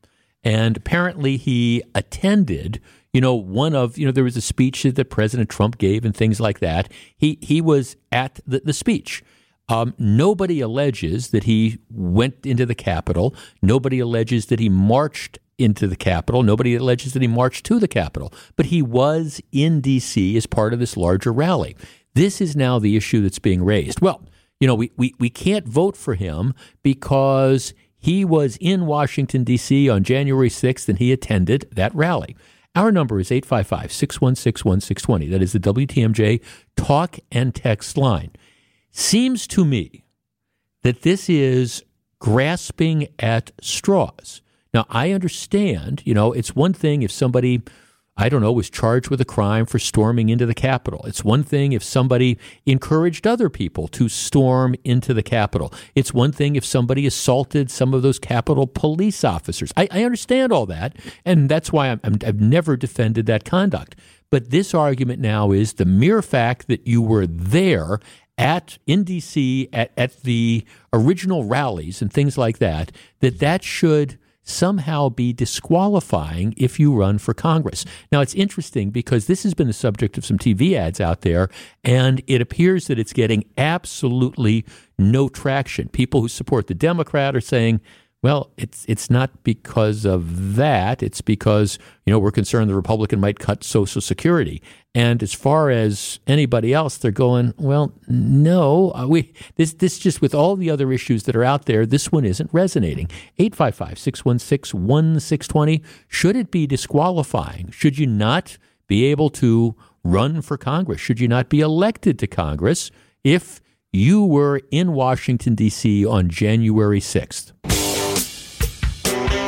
And apparently he attended, you know, one of, you know, there was a speech that President Trump gave and things like that. He, he was at the, the speech. Um, nobody alleges that he went into the Capitol. Nobody alleges that he marched into the Capitol. Nobody alleges that he marched to the Capitol. But he was in D.C. as part of this larger rally. This is now the issue that's being raised. Well, you know, we, we, we can't vote for him because he was in Washington, D.C. on January 6th and he attended that rally. Our number is 855 616 1620. That is the WTMJ talk and text line. Seems to me that this is grasping at straws. Now, I understand, you know, it's one thing if somebody I don't know, was charged with a crime for storming into the Capitol. It's one thing if somebody encouraged other people to storm into the Capitol. It's one thing if somebody assaulted some of those Capitol police officers. I, I understand all that, and that's why i have never defended that conduct. But this argument now is the mere fact that you were there at in DC at, at the original rallies and things like that, that that should somehow be disqualifying if you run for Congress. Now, it's interesting because this has been the subject of some TV ads out there, and it appears that it's getting absolutely no traction. People who support the Democrat are saying, well, it's it's not because of that. It's because you know we're concerned the Republican might cut Social Security. And as far as anybody else, they're going, well, no, uh, we this this just with all the other issues that are out there, this one isn't resonating. 855-616-1620. Should it be disqualifying? Should you not be able to run for Congress? Should you not be elected to Congress if you were in Washington D.C. on January 6th?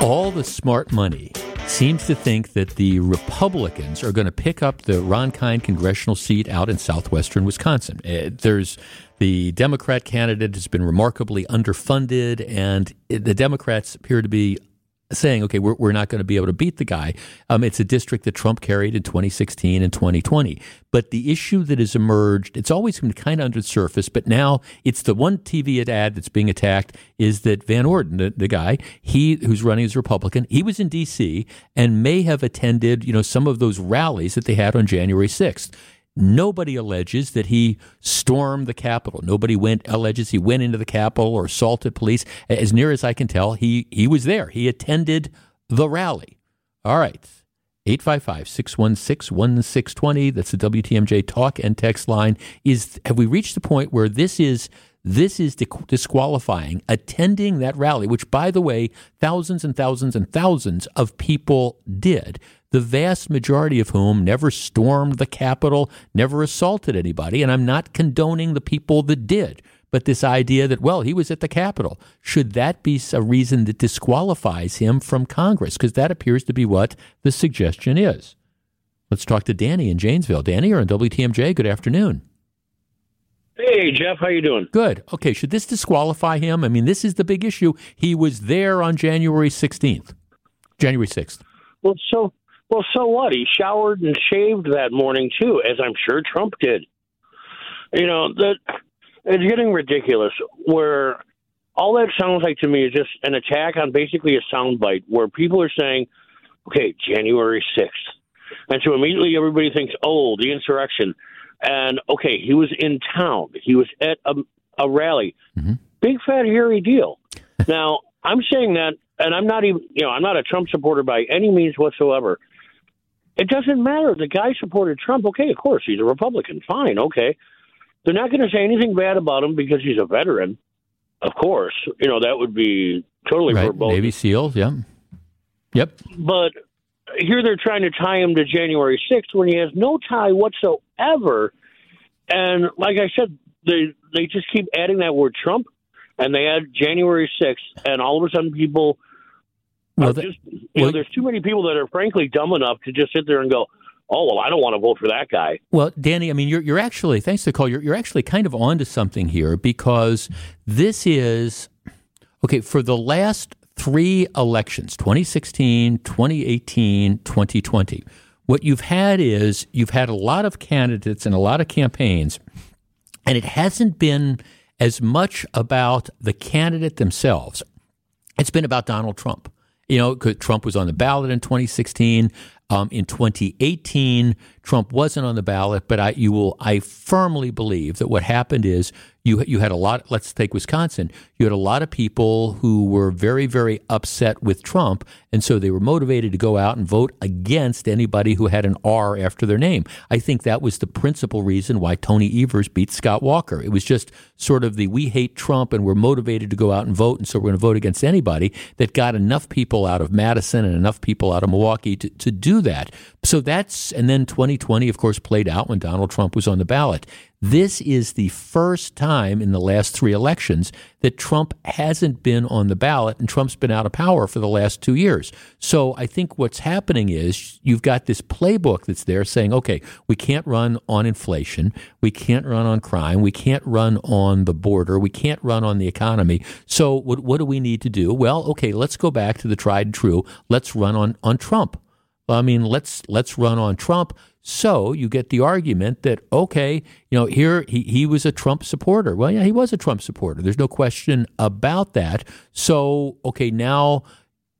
All the smart money seems to think that the Republicans are going to pick up the Ron Kind congressional seat out in southwestern Wisconsin. Uh, there's the Democrat candidate has been remarkably underfunded, and the Democrats appear to be saying, okay, we're, we're not going to be able to beat the guy. Um, it's a district that Trump carried in 2016 and 2020. But the issue that has emerged, it's always been kind of under the surface, but now it's the one TV ad that's being attacked is that Van Orden, the, the guy, he who's running as Republican, he was in D.C. and may have attended, you know, some of those rallies that they had on January 6th Nobody alleges that he stormed the Capitol. Nobody went alleges he went into the Capitol or assaulted police. As near as I can tell, he he was there. He attended the rally. All right. 855 616 1620. That's the WTMJ talk and text line. Is Have we reached the point where this is this is disqualifying attending that rally, which, by the way, thousands and thousands and thousands of people did, the vast majority of whom never stormed the Capitol, never assaulted anybody. And I'm not condoning the people that did. But this idea that, well, he was at the Capitol, should that be a reason that disqualifies him from Congress? Because that appears to be what the suggestion is. Let's talk to Danny in Janesville. Danny, you're on WTMJ. Good afternoon.
Hey, Jeff, how you doing?
Good. Okay, should this disqualify him? I mean, this is the big issue. He was there on January 16th, January 6th.
Well, so well, so what? He showered and shaved that morning too, as I'm sure Trump did. You know, that it's getting ridiculous where all that sounds like to me is just an attack on basically a soundbite where people are saying, okay, January 6th. And so immediately everybody thinks, oh, the insurrection. And okay, he was in town. He was at a, a rally. Mm-hmm. Big fat hairy deal. now I'm saying that, and I'm not even, you know, I'm not a Trump supporter by any means whatsoever. It doesn't matter. The guy supported Trump. Okay, of course he's a Republican. Fine. Okay, they're not going to say anything bad about him because he's a veteran. Of course, you know that would be totally
right.
verboten.
Navy SEALs. Yeah. Yep.
But here they're trying to tie him to January 6th when he has no tie whatsoever. And like I said, they they just keep adding that word Trump, and they add January 6th, and all of a sudden people. Well, just, you well, know, there's too many people that are frankly dumb enough to just sit there and go, oh well, I don't want to vote for that guy.
Well, Danny, I mean, you're you're actually thanks to the call, you're you're actually kind of onto something here because this is okay for the last three elections 2016, 2018, 2020. What you've had is you've had a lot of candidates and a lot of campaigns, and it hasn't been as much about the candidate themselves. It's been about Donald Trump. You know, Trump was on the ballot in 2016. Um, in 2018, Trump wasn't on the ballot, but I, you will, I firmly believe that what happened is you you had a lot. Let's take Wisconsin. You had a lot of people who were very very upset with Trump, and so they were motivated to go out and vote against anybody who had an R after their name. I think that was the principal reason why Tony Evers beat Scott Walker. It was just sort of the we hate Trump and we're motivated to go out and vote, and so we're going to vote against anybody that got enough people out of Madison and enough people out of Milwaukee to, to do that. So that's and then 2020, of course, played out when Donald Trump was on the ballot. This is the first time in the last three elections that Trump hasn't been on the ballot and Trump's been out of power for the last two years. So I think what's happening is you've got this playbook that's there saying, okay, we can't run on inflation. We can't run on crime. We can't run on the border. We can't run on the economy. So what, what do we need to do? Well, okay, let's go back to the tried and true. Let's run on, on Trump. I mean, let's let's run on Trump. So you get the argument that okay, you know, here he, he was a Trump supporter. Well, yeah, he was a Trump supporter. There's no question about that. So okay, now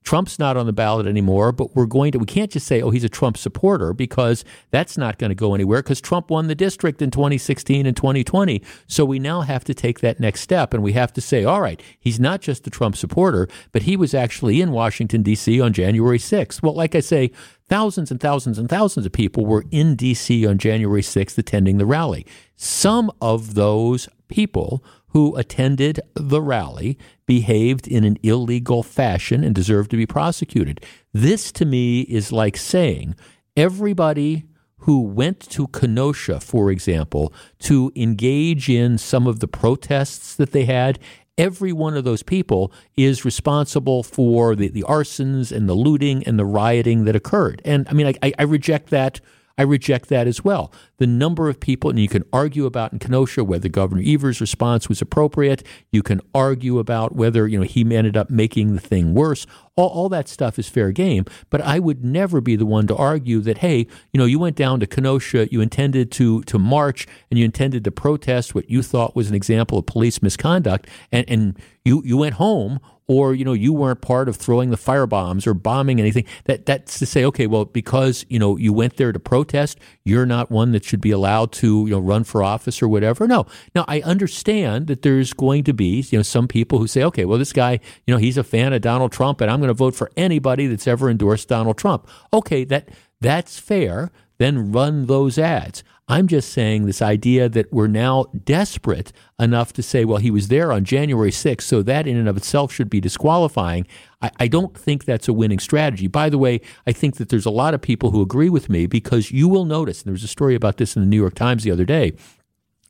Trump's not on the ballot anymore, but we're going to, we can't just say, oh, he's a Trump supporter because that's not going to go anywhere because Trump won the district in 2016 and 2020. So we now have to take that next step and we have to say, all right, he's not just a Trump supporter, but he was actually in Washington, D.C. on January 6th. Well, like I say, thousands and thousands and thousands of people were in D.C. on January 6th attending the rally. Some of those people who attended the rally behaved in an illegal fashion and deserved to be prosecuted. This to me is like saying everybody who went to Kenosha, for example, to engage in some of the protests that they had, every one of those people is responsible for the, the arsons and the looting and the rioting that occurred. And I mean, I, I reject that I reject that as well. The number of people, and you can argue about in Kenosha whether Governor Evers' response was appropriate. You can argue about whether you know he ended up making the thing worse. All, all that stuff is fair game. But I would never be the one to argue that hey, you know, you went down to Kenosha, you intended to to march, and you intended to protest what you thought was an example of police misconduct, and and you you went home or you know you weren't part of throwing the fire bombs or bombing anything. That that's to say okay well because you know you went there to protest you're not one that should be allowed to you know run for office or whatever. No. Now i understand that there's going to be you know some people who say okay well this guy you know he's a fan of donald trump and i'm going to vote for anybody that's ever endorsed donald trump. Okay that that's fair. Then run those ads I'm just saying this idea that we're now desperate enough to say, well, he was there on January 6th, so that in and of itself should be disqualifying. I, I, don't think that's a winning strategy. By the way, I think that there's a lot of people who agree with me because you will notice, and there was a story about this in the New York Times the other day.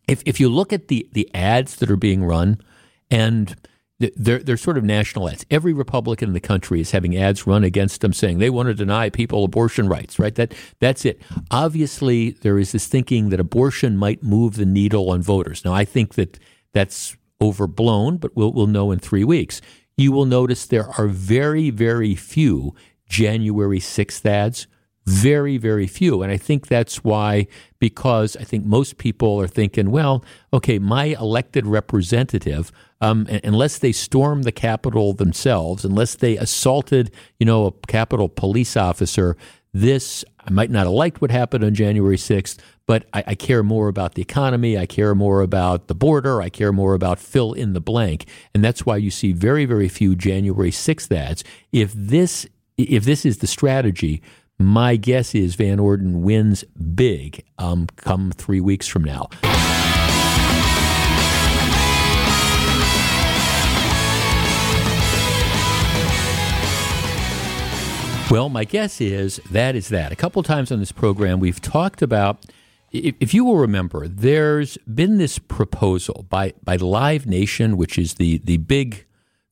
If, if you look at the, the ads that are being run, and they're, they're sort of national ads. Every Republican in the country is having ads run against them saying they want to deny people abortion rights, right? That, that's it. Obviously, there is this thinking that abortion might move the needle on voters. Now, I think that that's overblown, but we'll, we'll know in three weeks. You will notice there are very, very few January 6th ads very, very few. And I think that's why, because I think most people are thinking, well, okay, my elected representative, um, unless they stormed the Capitol themselves, unless they assaulted, you know, a Capitol police officer, this, I might not have liked what happened on January 6th, but I, I, care more about the economy. I care more about the border. I care more about fill in the blank. And that's why you see very, very few January 6th ads. If this, if this is the strategy, my guess is Van Orden wins big um, come three weeks from now. Well, my guess is that is that. A couple times on this program, we've talked about. If you will remember, there's been this proposal by, by Live Nation, which is the, the big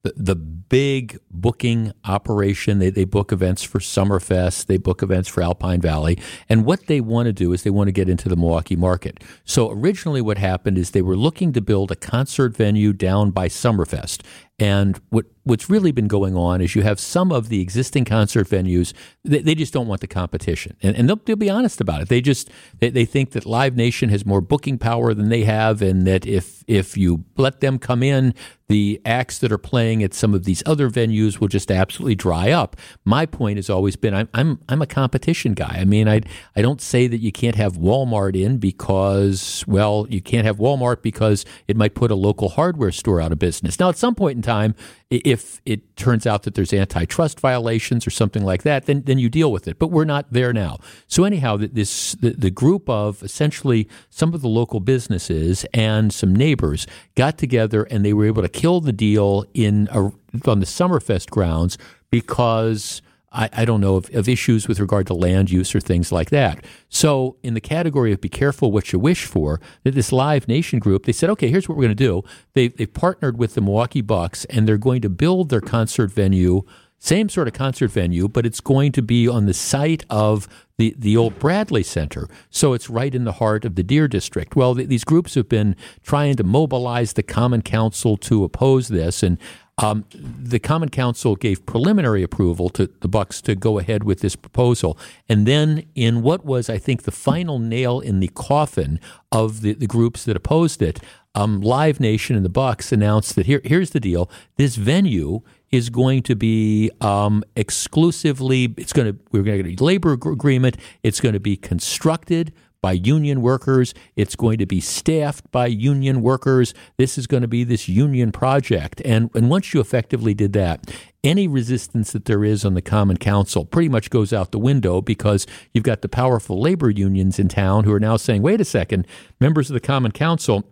the, the big booking operation. They, they book events for Summerfest, they book events for Alpine Valley. And what they want to do is they want to get into the Milwaukee market. So originally, what happened is they were looking to build a concert venue down by Summerfest. And what what's really been going on is you have some of the existing concert venues they, they just don't want the competition, and, and they'll, they'll, be honest about it. They just they, they think that Live Nation has more booking power than they have, and that if if you let them come in, the acts that are playing at some of these other venues will just absolutely dry up. My point has always been I'm I'm I'm a competition guy. I mean I I don't say that you can't have Walmart in because well you can't have Walmart because it might put a local hardware store out of business. Now at some point in time if it turns out that there's antitrust violations or something like that, then then you deal with it. But we're not there now. So anyhow, this the, the group of essentially some of the local businesses and some neighbors got together and they were able to kill the deal in a, on the Summerfest grounds because I, I don't know, of, of, issues with regard to land use or things like that. So, in the category of be careful what you wish for, that this Live Nation group, they said, okay, here's what we're going to do. They, they've partnered with the Milwaukee Bucks and they're going to build their concert venue, same sort of concert venue, but it's going to be on the site of the, the old Bradley Center. So it's right in the heart of the Deer District. Well, th- these groups have been trying to mobilize the Common Council to oppose this. And um, the Common Council gave preliminary approval to the Bucks to go ahead with this proposal, and then in what was, I think, the final nail in the coffin of the, the groups that opposed it, um, Live Nation and the Bucks announced that here, here's the deal: this venue is going to be um, exclusively. It's going to we're going to get a labor agreement. It's going to be constructed by union workers. It's going to be staffed by union workers. This is going to be this union project. And, and once you effectively did that, any resistance that there is on the Common Council pretty much goes out the window because you've got the powerful labor unions in town who are now saying, wait a second, members of the Common Council,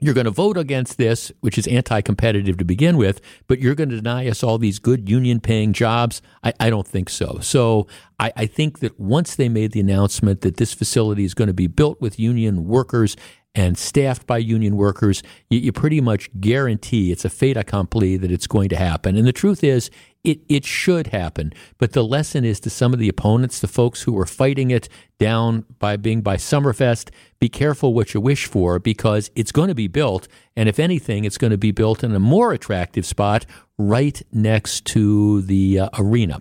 you're going to vote against this, which is anti competitive to begin with, but you're going to deny us all these good union paying jobs? I, I, don't think so. So I, I think that once they made the announcement that this facility is going to be built with union workers and staffed by union workers, you, you, pretty much guarantee it's a fait accompli that it's going to happen. And the truth is, it, it should happen. But the lesson is to some of the opponents, the folks who are fighting it down by being by Summerfest, be careful what you wish for because it's going to be built. And if anything, it's going to be built in a more attractive spot right next to the uh, arena.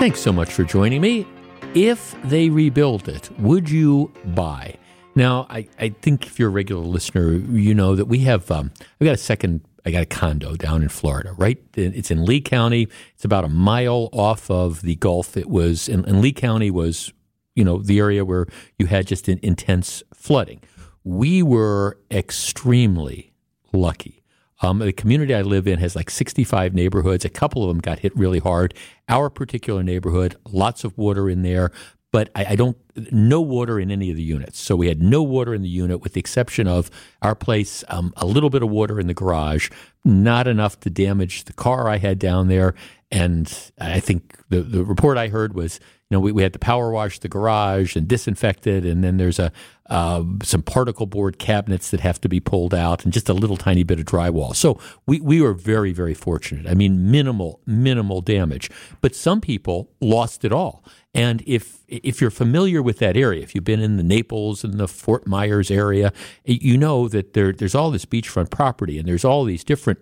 Thanks so much for joining me. if they rebuild it, would you buy? Now, I, I think if you're a regular listener, you know that we have, um, I've got a second, I got a condo down in Florida, right? It's in Lee County. It's about a mile off of the Gulf. It was, and, and Lee County was, you know, the area where you had just an intense flooding. We were extremely lucky um, the community I live in has like 65 neighborhoods. A couple of them got hit really hard. Our particular neighborhood, lots of water in there, but I, I, don't, no water in any of the units. So we had no water in the unit with the exception of our place, um, a little bit of water in the garage, not enough to damage the car I had down there. And I think the, the report I heard was you know, we, we had to power wash the garage and disinfect it, and then there's a uh, some particle board cabinets that have to be pulled out, and just a little tiny bit of drywall. So we we were very very fortunate. I mean, minimal minimal damage, but some people lost it all. And if if you're familiar with that area, if you've been in the Naples and the Fort Myers area, you know that there there's all this beachfront property, and there's all these different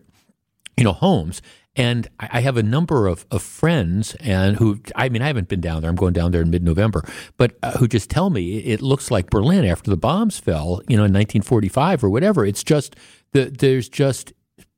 you know homes and I have a number of, of friends and who, I mean, I haven't been down there. I'm going down there in mid November, but uh, who just tell me it looks like Berlin after the bombs fell, you know, in 1945 or whatever. It's just, the, there's just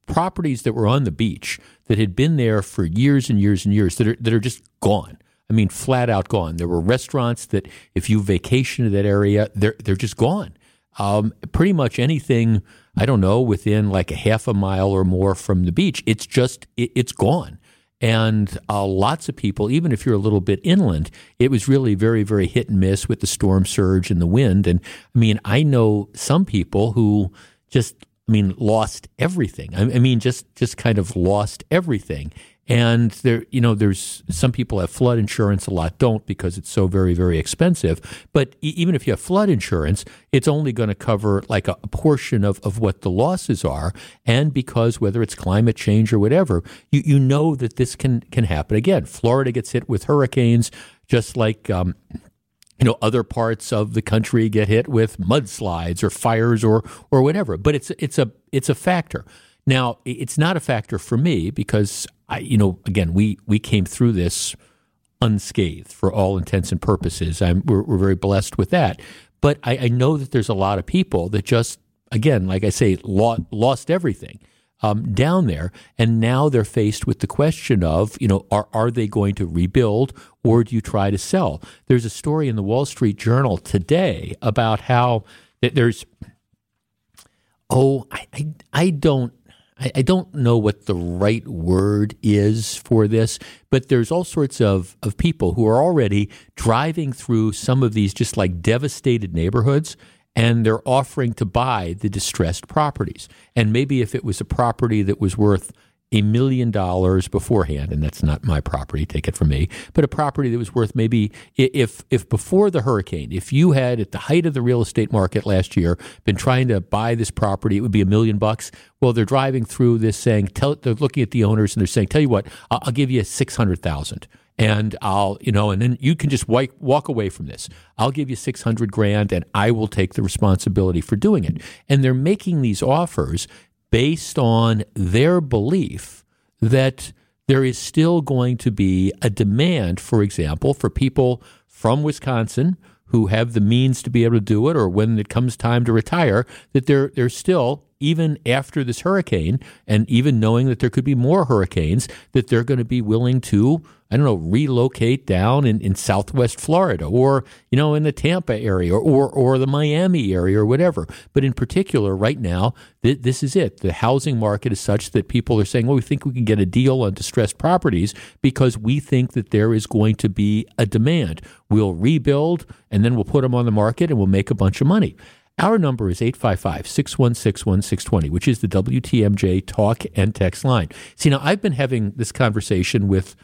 properties that were on the beach that had been there for years and years and years that are, that are just gone. I mean, flat out gone. There were restaurants that, if you vacation to that area, they're, they're just gone. Um, pretty much anything I don't know, within like a half a mile or more from the beach. It's just, it, it's gone. And uh, lots of people, even if you're a little bit inland, it was really very, very hit and miss with the storm surge and the wind. And I mean, I know some people who just, I mean, lost everything. I, I mean, just just kind of lost everything. And there, you know, there's some people have flood insurance, a lot don't because it's so very, very expensive. But e- even if you have flood insurance, it's only going to cover like a, a portion of, of what the losses are. And because whether it's climate change or whatever, you, you know that this can, can happen again. Florida gets hit with hurricanes, just like, um, you know, other parts of the country get hit with mudslides or fires or, or whatever. But it's, it's a, it's a factor. Now, it's not a factor for me because I, you know, again, we we came through this unscathed for all intents and purposes. I'm, we're, we're very blessed with that. But I, I, know that there's a lot of people that just, again, like I say, lost, lost everything um, down there, and now they're faced with the question of, you know, are are they going to rebuild or do you try to sell? There's a story in the Wall Street Journal today about how that there's, oh, I, I, I don't I, I don't know what the right word is for this, but there's all sorts of, of people who are already driving through some of these just like devastated neighborhoods and they're offering to buy the distressed properties. And maybe if it was a property that was worth a million dollars beforehand, and that's not my property, take it from me, but a property that was worth maybe if if before the hurricane, if you had at the height of the real estate market last year been trying to buy this property, it would be a million bucks. Well, they're driving through this saying, tell, they're looking at the owners and they're saying, tell you what, I'll, I'll give you six hundred thousand and I'll, you know, and then you can just wipe, walk away from this. I'll give you 600 grand and I will take the responsibility for doing it. And they're making these offers based on their belief that there is still going to be a demand, for example, for people from Wisconsin who have the means to be able to do it, or when it comes time to retire, that they're, they're still even after this hurricane, and even knowing that there could be more hurricanes, that they're going to be willing to, I don't know, relocate down in, in Southwest Florida or, you know, in the Tampa area or, or, or the Miami area or whatever. But in particular, right now, th- this is it. The housing market is such that people are saying, well, we think we can get a deal on distressed properties because we think that there is going to be a demand. We'll rebuild and then we'll put them on the market and we'll make a bunch of money. Our number is 855 616 1620, which is the WTMJ talk and text line. See, now I've been having this conversation with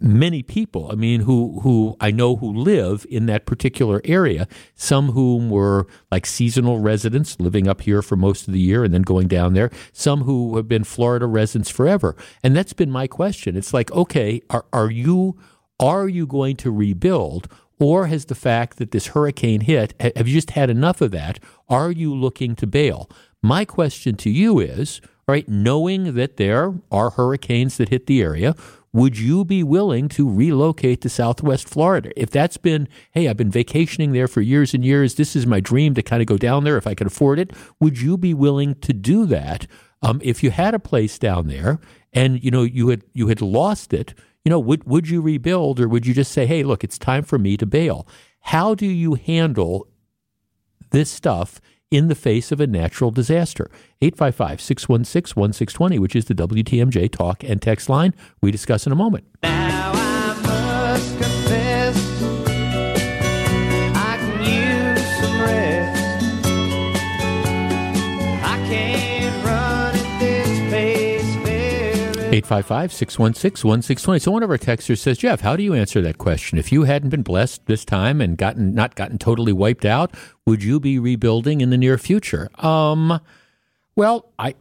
many people. I mean, who who I know who live in that particular area. Some whom were like seasonal residents living up here for most of the year and then going down there. Some who have been Florida residents forever. And that's been my question. It's like, okay, are are you are you going to rebuild or has the fact that this hurricane hit, have you just had enough of that? Are you looking to bail? My question to you is, right, knowing that there are hurricanes that hit the area, would you be willing to relocate to Southwest Florida? If that's been, hey, I've been vacationing there for years and years, this is my dream to kind of go down there if I could afford it, would you be willing to do that? Um, if you had a place down there and you know you had you had lost it, you know, would would you rebuild or would you just say, hey, look, it's time for me to bail? How do you handle this stuff in the face of a natural disaster. 855 616 1620, which is the WTMJ talk and text line. We discuss in a moment. 855 616 1620. So one of our texters says, Jeff, how do you answer that question? If you hadn't been blessed this time and gotten not gotten totally wiped out, would you be rebuilding in the near future? Um, well, I.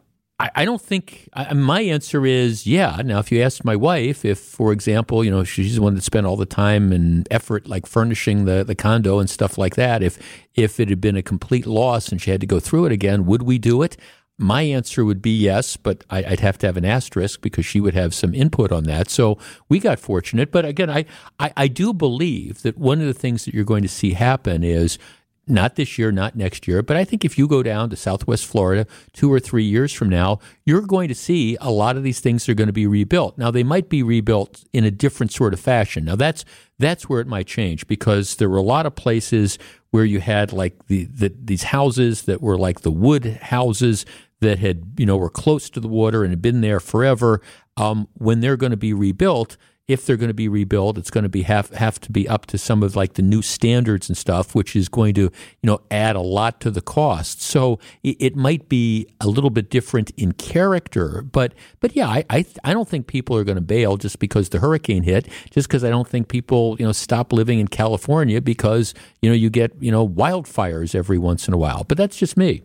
I don't think I, my answer is yeah. Now, if you asked my wife, if, for example, you know, she's the one that spent all the time and effort like furnishing the, the condo and stuff like that, if if it had been a complete loss and she had to go through it again, would we do it? My answer would be yes, but I, I'd have to have an asterisk because she would have some input on that. So we got fortunate. But again, I, I, I do believe that one of the things that you're going to see happen is not this year, not next year, but I think if you go down to Southwest Florida two or three years from now, you're going to see a lot of these things are going to be rebuilt. Now they might be rebuilt in a different sort of fashion. Now that's that's where it might change because there were a lot of places where you had like the, the these houses that were like the wood houses that had you know were close to the water and had been there forever. Um, when they're going to be rebuilt, if they're going to be rebuilt, it's going to be have have to be up to some of like the new standards and stuff, which is going to you know add a lot to the cost. So it, it might be a little bit different in character, but but yeah, I I, I don't think people are going to bail just because the hurricane hit. Just because I don't think people you know stop living in California because you know you get you know wildfires every once in a while. But that's just me.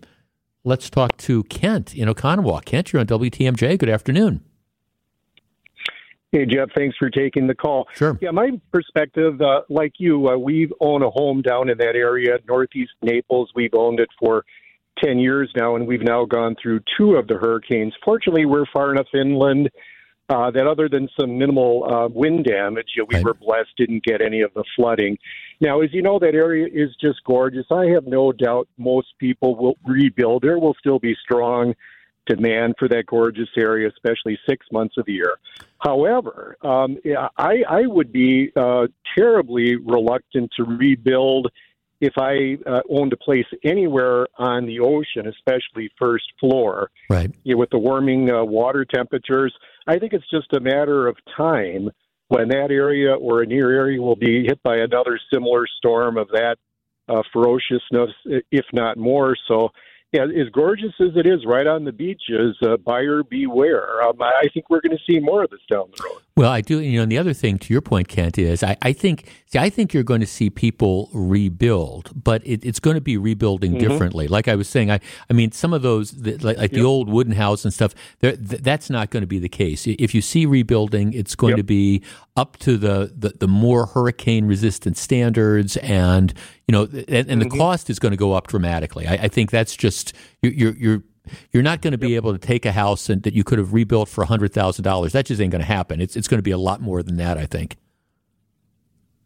Let's talk to Kent in Oconomowoc. Kent, you're on WTMJ. Good afternoon.
Hey, Jeff, thanks for taking the call.
Sure.
Yeah, my perspective, uh, like you, uh, we own a home down in that area, northeast Naples. We've owned it for 10 years now, and we've now gone through two of the hurricanes. Fortunately, we're far enough inland uh, that other than some minimal uh, wind damage, you know, we
Right.
were blessed, didn't get any of the flooding. Now, as you know, that area is just gorgeous. I have no doubt most people will rebuild. There will still be strong demand for that gorgeous area, especially six months of the year. However, um, I, I would be uh, terribly reluctant to rebuild if I uh, owned a place anywhere on the ocean, especially first floor.
Right.
You know, with the warming uh, water temperatures, I think it's just a matter of time when that area or a near area will be hit by another similar storm of that uh, ferociousness, if not more. So, yeah, as gorgeous as it is right on the beaches, uh, buyer beware. Um, I think we're going to see more of this down the road.
Well, I do. You know, and the other thing to your point, Kent, is I, I think. See, I think you're going to see people rebuild, but it, it's going to be rebuilding differently. Like I was saying, I, I mean, some of those, the, like, like the old wooden house and stuff, th- that's not going to be the case. If you see rebuilding, it's going
Yep.
to be up to the, the, the more hurricane resistant standards, and you know, and, and the cost is going to go up dramatically. I, I think that's just you're you're. you're you're not going to be able to take a house and, that you could have rebuilt for hundred thousand dollars. That just ain't going to happen. It's it's going to be a lot more than that. I think.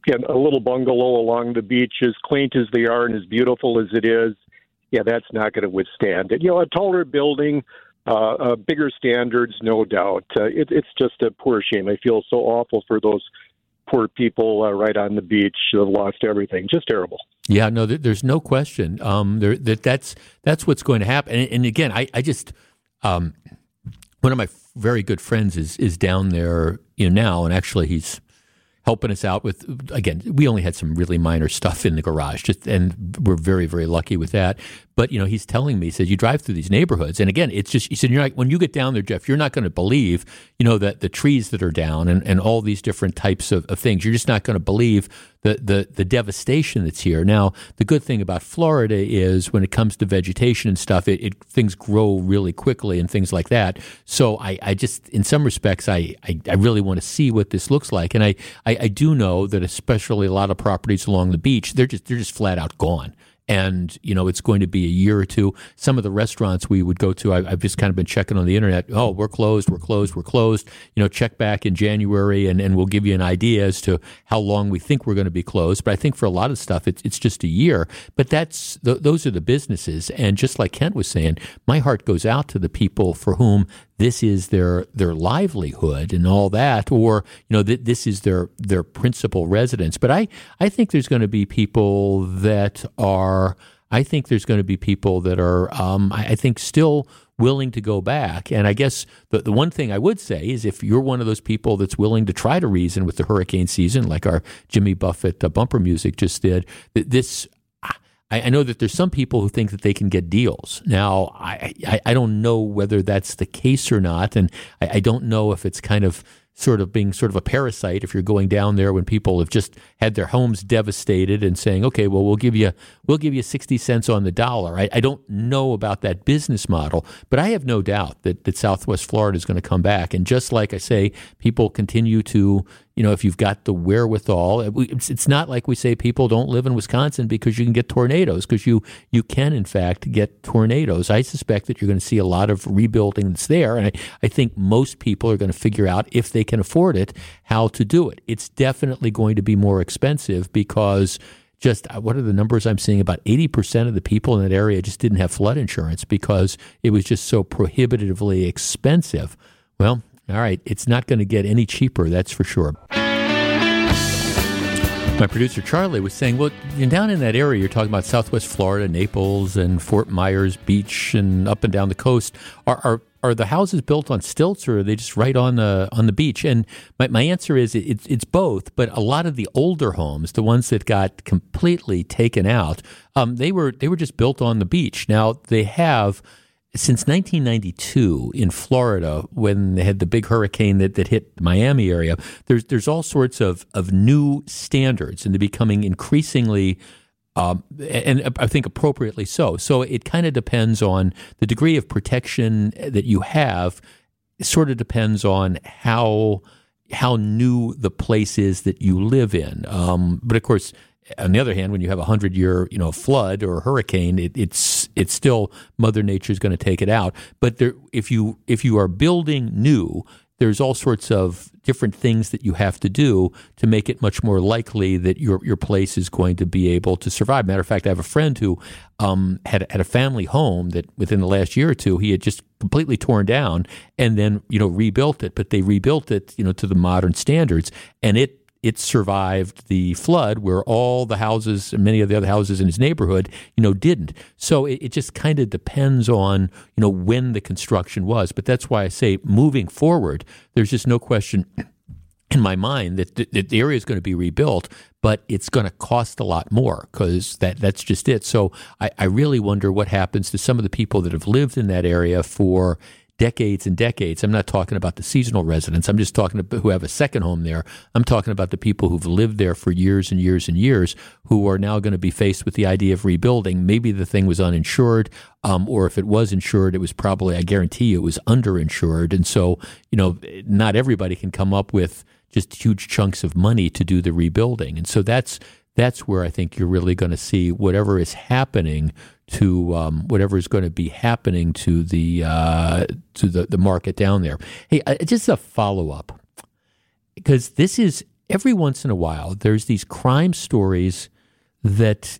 Yeah, a little bungalow along the beach, as quaint as they are and as beautiful as it is, yeah, that's not going to withstand it. You know, a taller building, uh, uh, bigger standards, no doubt. Uh, it, it's just a poor shame. I feel so awful for those poor people uh, right on the beach have lost everything. Just terrible.
Yeah, no, there, there's no question. Um, there, that that's that's what's going to happen. And, and again, I, I just um, one of my very good friends is is down there, you know, now, and actually he's helping us out with again we only had some really minor stuff in the garage just and we're very very lucky with that but you know he's telling me he says you drive through these neighborhoods. And again it's just he said you're like when you get down there jeff you're not going to believe you know that the trees that are down and, and all these different types of, of things. You're just not going to believe the, the the devastation that's here. Now the good thing about florida is when it comes to vegetation and stuff it, it things grow really quickly and things like that. So i, I just in some respects I, I, I really want to see what this looks like. And I, I, I do know that especially a lot of properties along the beach they're just they're just flat out gone and you know it's going to be a year or two. Some of the restaurants we would go to, I, have just kind of been checking on the internet. Oh, we're closed, we're closed, we're closed. You know, check back in January, and, and we'll give you an idea as to how long we think we're going to be closed. But I think for a lot of stuff, it's it's just a year. But that's th- those are the businesses, and just like Kent was saying, my heart goes out to the people for whom this is their their livelihood and all that, or you know th- this is their their principal residence. But I I think there's going to be people that are I think there's going to be people that are um, I, I think still willing to go back. And I guess the, the one thing I would say is if you're one of those people that's willing to try to reason with the hurricane season, like our Jimmy Buffett uh, bumper music just did, this I, I, know that there's some people who think that they can get deals. Now, I, I, I don't know whether that's the case or not, and I, I don't know if it's kind of sort of being sort of a parasite if you're going down there when people have just had their homes devastated and saying, okay, well, we'll give you we'll give you 60 cents on the dollar. I, I don't know about that business model, but I have no doubt that, that Southwest Florida is going to come back. And just like I say, people continue to you know, if you've got the wherewithal, it's, it's not like we say people don't live in Wisconsin because you can get tornadoes, because you, you can, in fact, get tornadoes. I suspect that you're going to see a lot of rebuilding that's there. And I, I think most people are going to figure out, if they can afford it, how to do it. It's definitely going to be more expensive because just uh, what are the numbers I'm seeing? About 80% of the people in that area just didn't have flood insurance because it was just so prohibitively expensive. Well, all right, it's not going to get any cheaper, that's for sure. My producer Charlie was saying, well, down in that area, you're talking about Southwest Florida, Naples, and Fort Myers Beach, and up and down the coast. Are are, are the houses built on stilts, or are they just right on the on the beach? And my, my answer is it's it's both. But a lot of the older homes, the ones that got completely taken out, um, they were they were just built on the beach. Now they have since 1992 in Florida, when they had the big hurricane that, that hit the Miami area, there's there's all sorts of, of new standards, and they're becoming increasingly, um, and I think appropriately so. So it kind of depends on the degree of protection that you have. It sort of depends on how how new the place is that you live in. Um, but of course, on the other hand, when you have a hundred year, you know, flood or hurricane, it, it's it's still Mother Nature is going to take it out. But there, if you if you are building new, there's all sorts of different things that you have to do to make it much more likely that your your place is going to be able to survive. Matter of fact, I have a friend who um, had had a family home that within the last year or two he had just completely torn down and then you know rebuilt it, but they rebuilt it you know to the modern standards, and it it survived the flood where all the houses and many of the other houses in his neighborhood you know didn't. So it, it just kind of depends on you know when the construction was. But that's why i say moving forward there's just no question in my mind that the, that the area is going to be rebuilt but it's going to cost a lot more because that, that's just it. So I, I really wonder what happens to some of the people that have lived in that area for decades and decades. I'm not talking about the seasonal residents. I'm just talking about who have a second home there. I'm talking about the people who've lived there for years and years and years who are now going to be faced with the idea of rebuilding. Maybe the thing was uninsured, um, or if it was insured, it was probably, I guarantee you, it was underinsured. And so, you know, not everybody can come up with just huge chunks of money to do the rebuilding. And so that's that's where I think you're really going to see whatever is happening to um, whatever is going to be happening to the uh, to the, the market down there. Hey, uh, just a follow up because this is every once in a while there's these crime stories that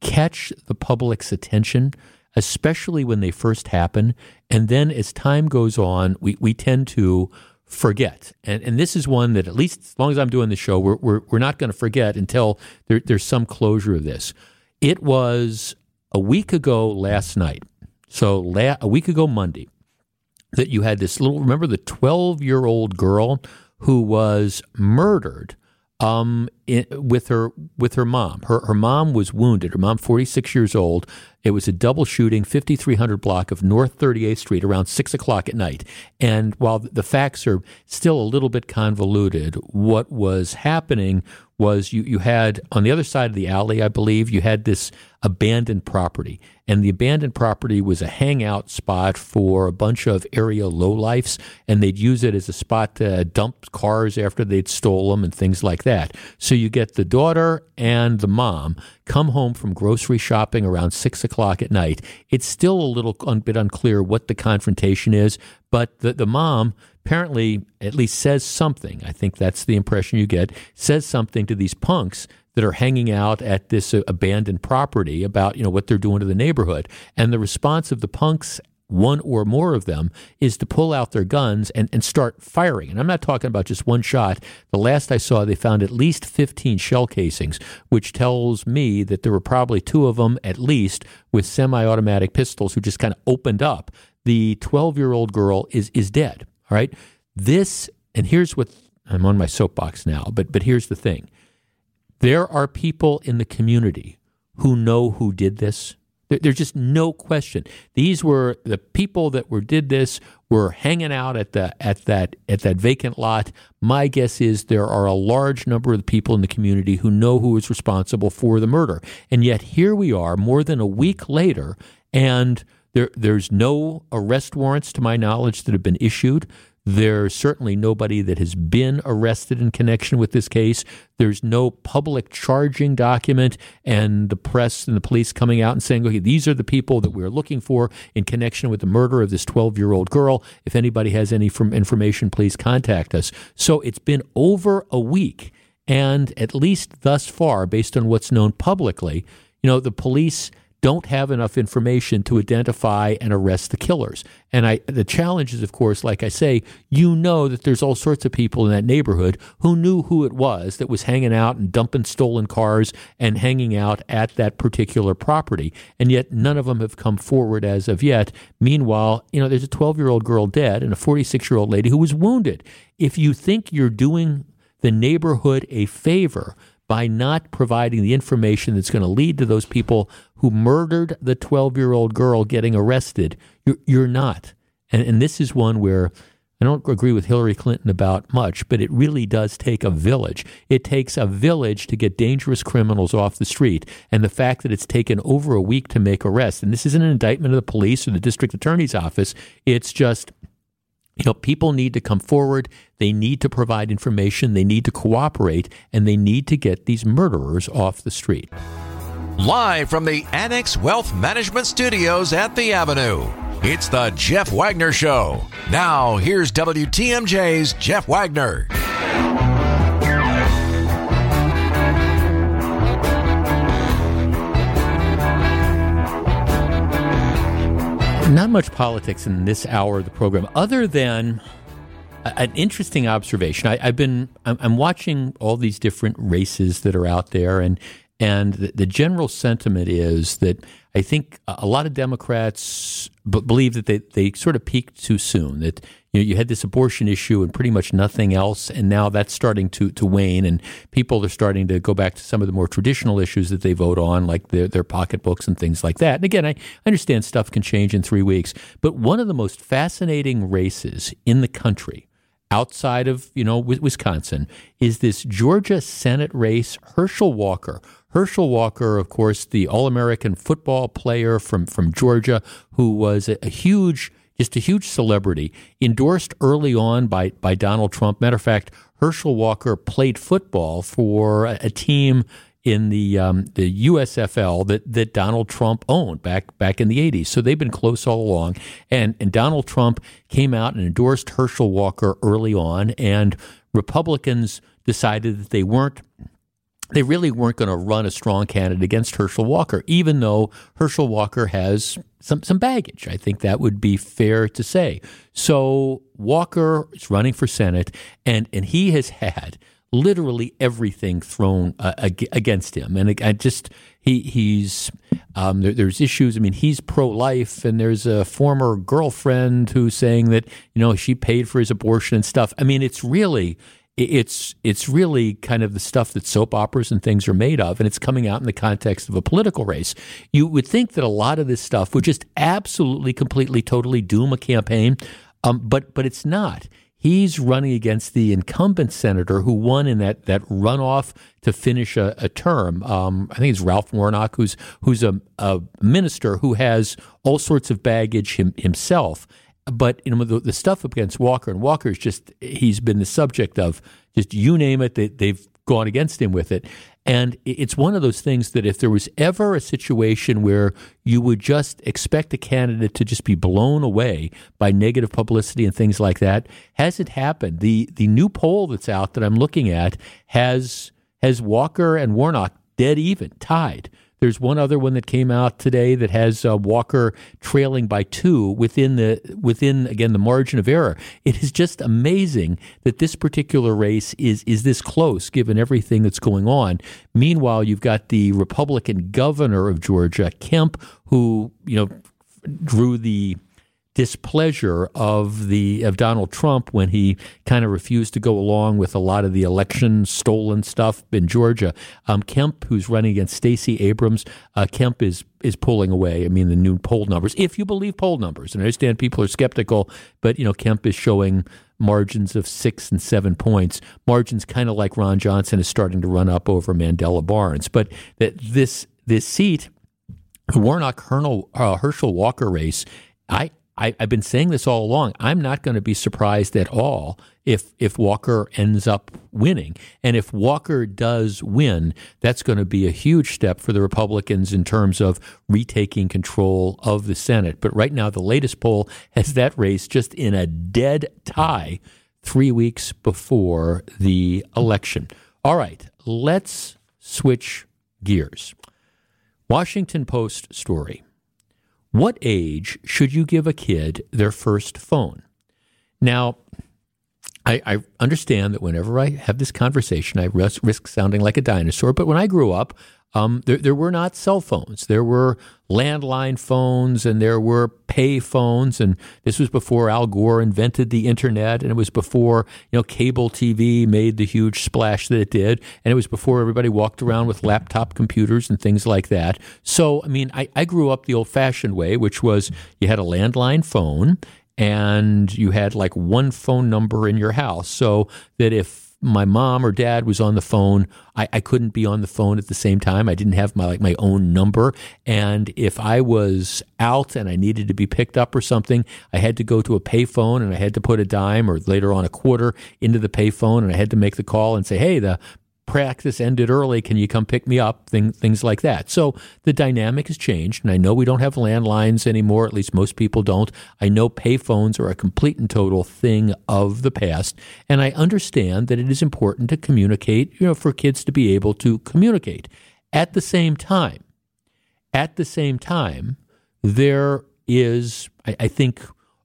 catch the public's attention, especially when they first happen, and then as time goes on, we we tend to forget. And, and this is one that, at least as long as I'm doing the show, we're, we're, we're not going to forget until there, there's some closure of this. It was a week ago last night, so la- a week ago Monday, that you had this little, remember the 12 year old girl who was murdered um, with her with her mom. Her her mom was wounded. Her mom, 46 years old. It was a double shooting, 5300 block of North 38th Street, around six o'clock at night. And while the facts are still a little bit convoluted, what was happening was you you had on the other side of the alley, I believe, you had this abandoned property. And the abandoned property was a hangout spot for a bunch of area lowlifes, and they'd use it as a spot to dump cars after they'd stole them and things like that. So you get the daughter and the mom come home from grocery shopping around six o'clock at night. It's still a little un- bit unclear what the confrontation is, but the, the mom apparently at least says something. I think that's the impression you get. Says something to these punks that are hanging out at this uh, abandoned property about you know what they're doing to the neighborhood, and the response of the punks one or more of them, is to pull out their guns and, and start firing. And I'm not talking about just one shot. The last I saw, they found at least 15 shell casings, which tells me that there were probably two of them at least with semi automatic pistols who just kind of opened up. The 12 year old girl is, is dead. All right. This, and here's what I'm on my soapbox now, but, but here's the thing there are people in the community who know who did this there's just no question. These were the people that were did this were hanging out at the at that at that vacant lot. My guess is there are a large number of people in the community who know who is responsible for the murder. And yet here we are, more than a week later, and there there's no arrest warrants to my knowledge that have been issued. There's certainly nobody that has been arrested in connection with this case. There's no public charging document and the press and the police coming out and saying, okay, these are the people that we're looking for in connection with the murder of this 12 year old girl. If anybody has any information, please contact us. So it's been over a week. And at least thus far, based on what's known publicly, you know, the police don't have enough information to identify and arrest the killers. And I, the challenge is, of course, like I say, you know that there's all sorts of people in that neighborhood who knew who it was that was hanging out and dumping stolen cars and hanging out at that particular property. And yet none of them have come forward as of yet. Meanwhile, you know, there's a 12 year old girl dead and a 46 year old lady who was wounded. If you think you're doing the neighborhood a favor, by not providing the information that's going to lead to those people who murdered the 12 year old girl getting arrested. You're, you're not. And, and this is one where I don't agree with Hillary Clinton about much, but it really does take a village. It takes a village to get dangerous criminals off the street. And the fact that it's taken over a week to make arrests, and this isn't an indictment of the police or the district attorney's office, it's just you know, people need to come forward. They need to provide information. They need to cooperate, and they need to get these murderers off the street.
Live from the Annex Wealth Management Studios at the Avenue, it's the Jeff Wagner Show. Now, here's WTMJ's Jeff Wagner.
Not much politics in this hour of the program, other than an interesting observation. I, have been I'm, watching all these different races that are out there, and and the, the general sentiment is that I think a lot of Democrats b- believe that they, they sort of peaked too soon. That you know you had this abortion issue and pretty much nothing else, and now that's starting to to wane, and people are starting to go back to some of the more traditional issues that they vote on, like their their pocketbooks and things like that. And again, I understand stuff can change in three weeks, but one of the most fascinating races in the country outside of you know Wisconsin is this Georgia Senate race. Herschel Walker, Herschel Walker, of course, the All American football player from, from Georgia, who was a, huge, just a huge celebrity, endorsed early on by, by Donald Trump. Matter of fact, Herschel Walker played football for a, a team in the um, the USFL that that Donald Trump owned back back in the 80s. So they've been close all along. And and Donald Trump came out and endorsed Herschel Walker early on and Republicans decided that they weren't they really weren't going to run a strong candidate against Herschel Walker, even though Herschel Walker has some, some baggage. I think that would be fair to say. So Walker is running for Senate, and, and he has had literally everything thrown uh, against him. And I just, he, he's, um, there, there's issues. I mean, he's pro life, and there's a former girlfriend who's saying that, you know, she paid for his abortion and stuff. I mean, it's really, it's it's really kind of the stuff that soap operas and things are made of, and it's coming out in the context of a political race. You would think that a lot of this stuff would just absolutely, completely, totally doom a campaign, um, but but it's not. He's running against the incumbent senator who won in that that runoff to finish a, a term. Um, I think it's Ralph Warnock, who's who's a, a minister who has all sorts of baggage him, himself but you know the, the, stuff against Walker and Walker is just he's been the subject of just you name it they, they've gone against him with it And it's one of those things that if there was ever a situation where you would just expect a candidate to just be blown away by negative publicity and things like that, hasn't happened. The the new poll that's out that I'm looking at has has Walker and Warnock dead even, tied. There's one other one that came out today that has uh, Walker trailing by two within the within again the margin of error. It is just amazing that this particular race is is this close given everything that's going on. Meanwhile, you've got the Republican governor of Georgia, Kemp, who you know drew the displeasure of the of Donald Trump when he kind of refused to go along with a lot of the election stolen stuff in Georgia. Um, Kemp, who's running against Stacey Abrams, uh, Kemp is is pulling away. I mean, the new poll numbers, if you believe poll numbers, and I understand people are skeptical, but you know, Kemp is showing margins of six and seven points. Margins kind of like Ron Johnson is starting to run up over Mandela Barnes, but that this this seat. The Warnock Herschel, uh, Herschel Walker race, I, I, have been saying this all along. I'm not going to be surprised at all if if Walker ends up winning, and if Walker does win, that's going to be a huge step for the Republicans in terms of retaking control of the Senate. But right now, the latest poll has that race just in a dead tie three weeks before the election. All right, let's switch gears. Washington Post story. What age should you give a kid their first phone? Now, I, I, understand that whenever I have this conversation, I risk, risk sounding like a dinosaur. But when I grew up, um, there, there were not cell phones. There were landline phones and there were pay phones. And this was before Al Gore invented the internet. And it was before, you know, cable TV made the huge splash that it did. And it was before everybody walked around with laptop computers and things like that. So, I mean, I, I grew up the old fashioned way, which was you had a landline phone and you had like one phone number in your house so that if my mom or dad was on the phone. I, I couldn't be on the phone at the same time. I didn't have my like my own number. And if I was out and I needed to be picked up or something, I had to go to a payphone and I had to put a dime or later on a quarter into the payphone and I had to make the call and say, hey, the practice ended early. Can you come pick me up? Thing, things like that. So the dynamic has changed. And I know we don't have landlines anymore. At least most people don't. I know payphones are a complete and total thing of the past. And I understand that it is important to communicate, you know, for kids to be able to communicate. At the same time, at the same time, there is, I, I think,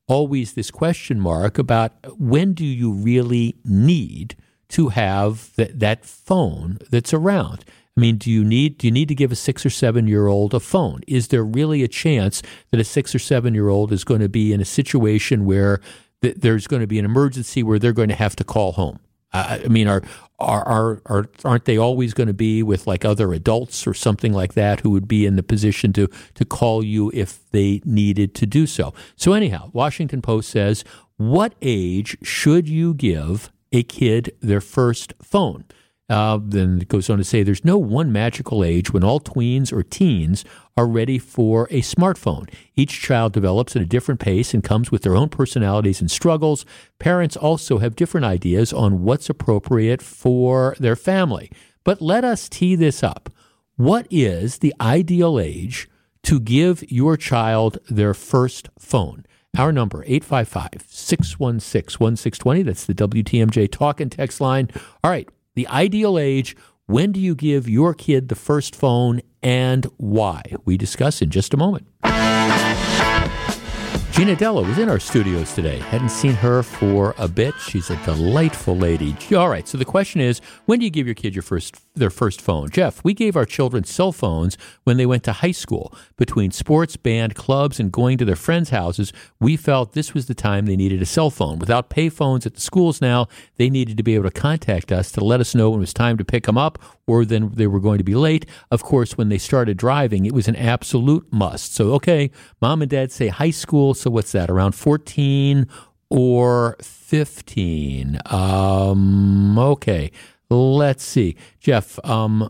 always this question mark about when do you really need – to have that, that phone that's around. I mean, do you need do you need to give a six or seven year old a phone? Is there really a chance that a six or seven year old is going to be in a situation where th- there's going to be an emergency where they're going to have to call home? Uh, I mean, are, are are are aren't they always going to be with like other adults or something like that who would be in the position to to call you if they needed to do so? So anyhow, Washington Post says, what age should you give a kid their first phone. Uh, then it goes on to say there's no one magical age when all tweens or teens are ready for a smartphone. Each child develops at a different pace and comes with their own personalities and struggles. Parents also have different ideas on what's appropriate for their family. But let us tee this up. What is the ideal age to give your child their first phone? Our number, 855 616 1620. That's the WTMJ talk and text line. All right, the ideal age. When do you give your kid the first phone and why? We discuss in just a moment. Gina Della was in our studios today. Hadn't seen her for a bit. She's a delightful lady. All right, so the question is, when do you give your kid your first their first phone? Jeff, we gave our children cell phones when they went to high school. Between sports, band, clubs, and going to their friends' houses, we felt this was the time they needed a cell phone. Without pay phones at the schools now, they needed to be able to contact us to let us know when it was time to pick them up or then they were going to be late. Of course, when they started driving, it was an absolute must. So, okay, mom and dad say high school, so what's that, around 14 or 15? Um, okay, let's see. Jeff, um,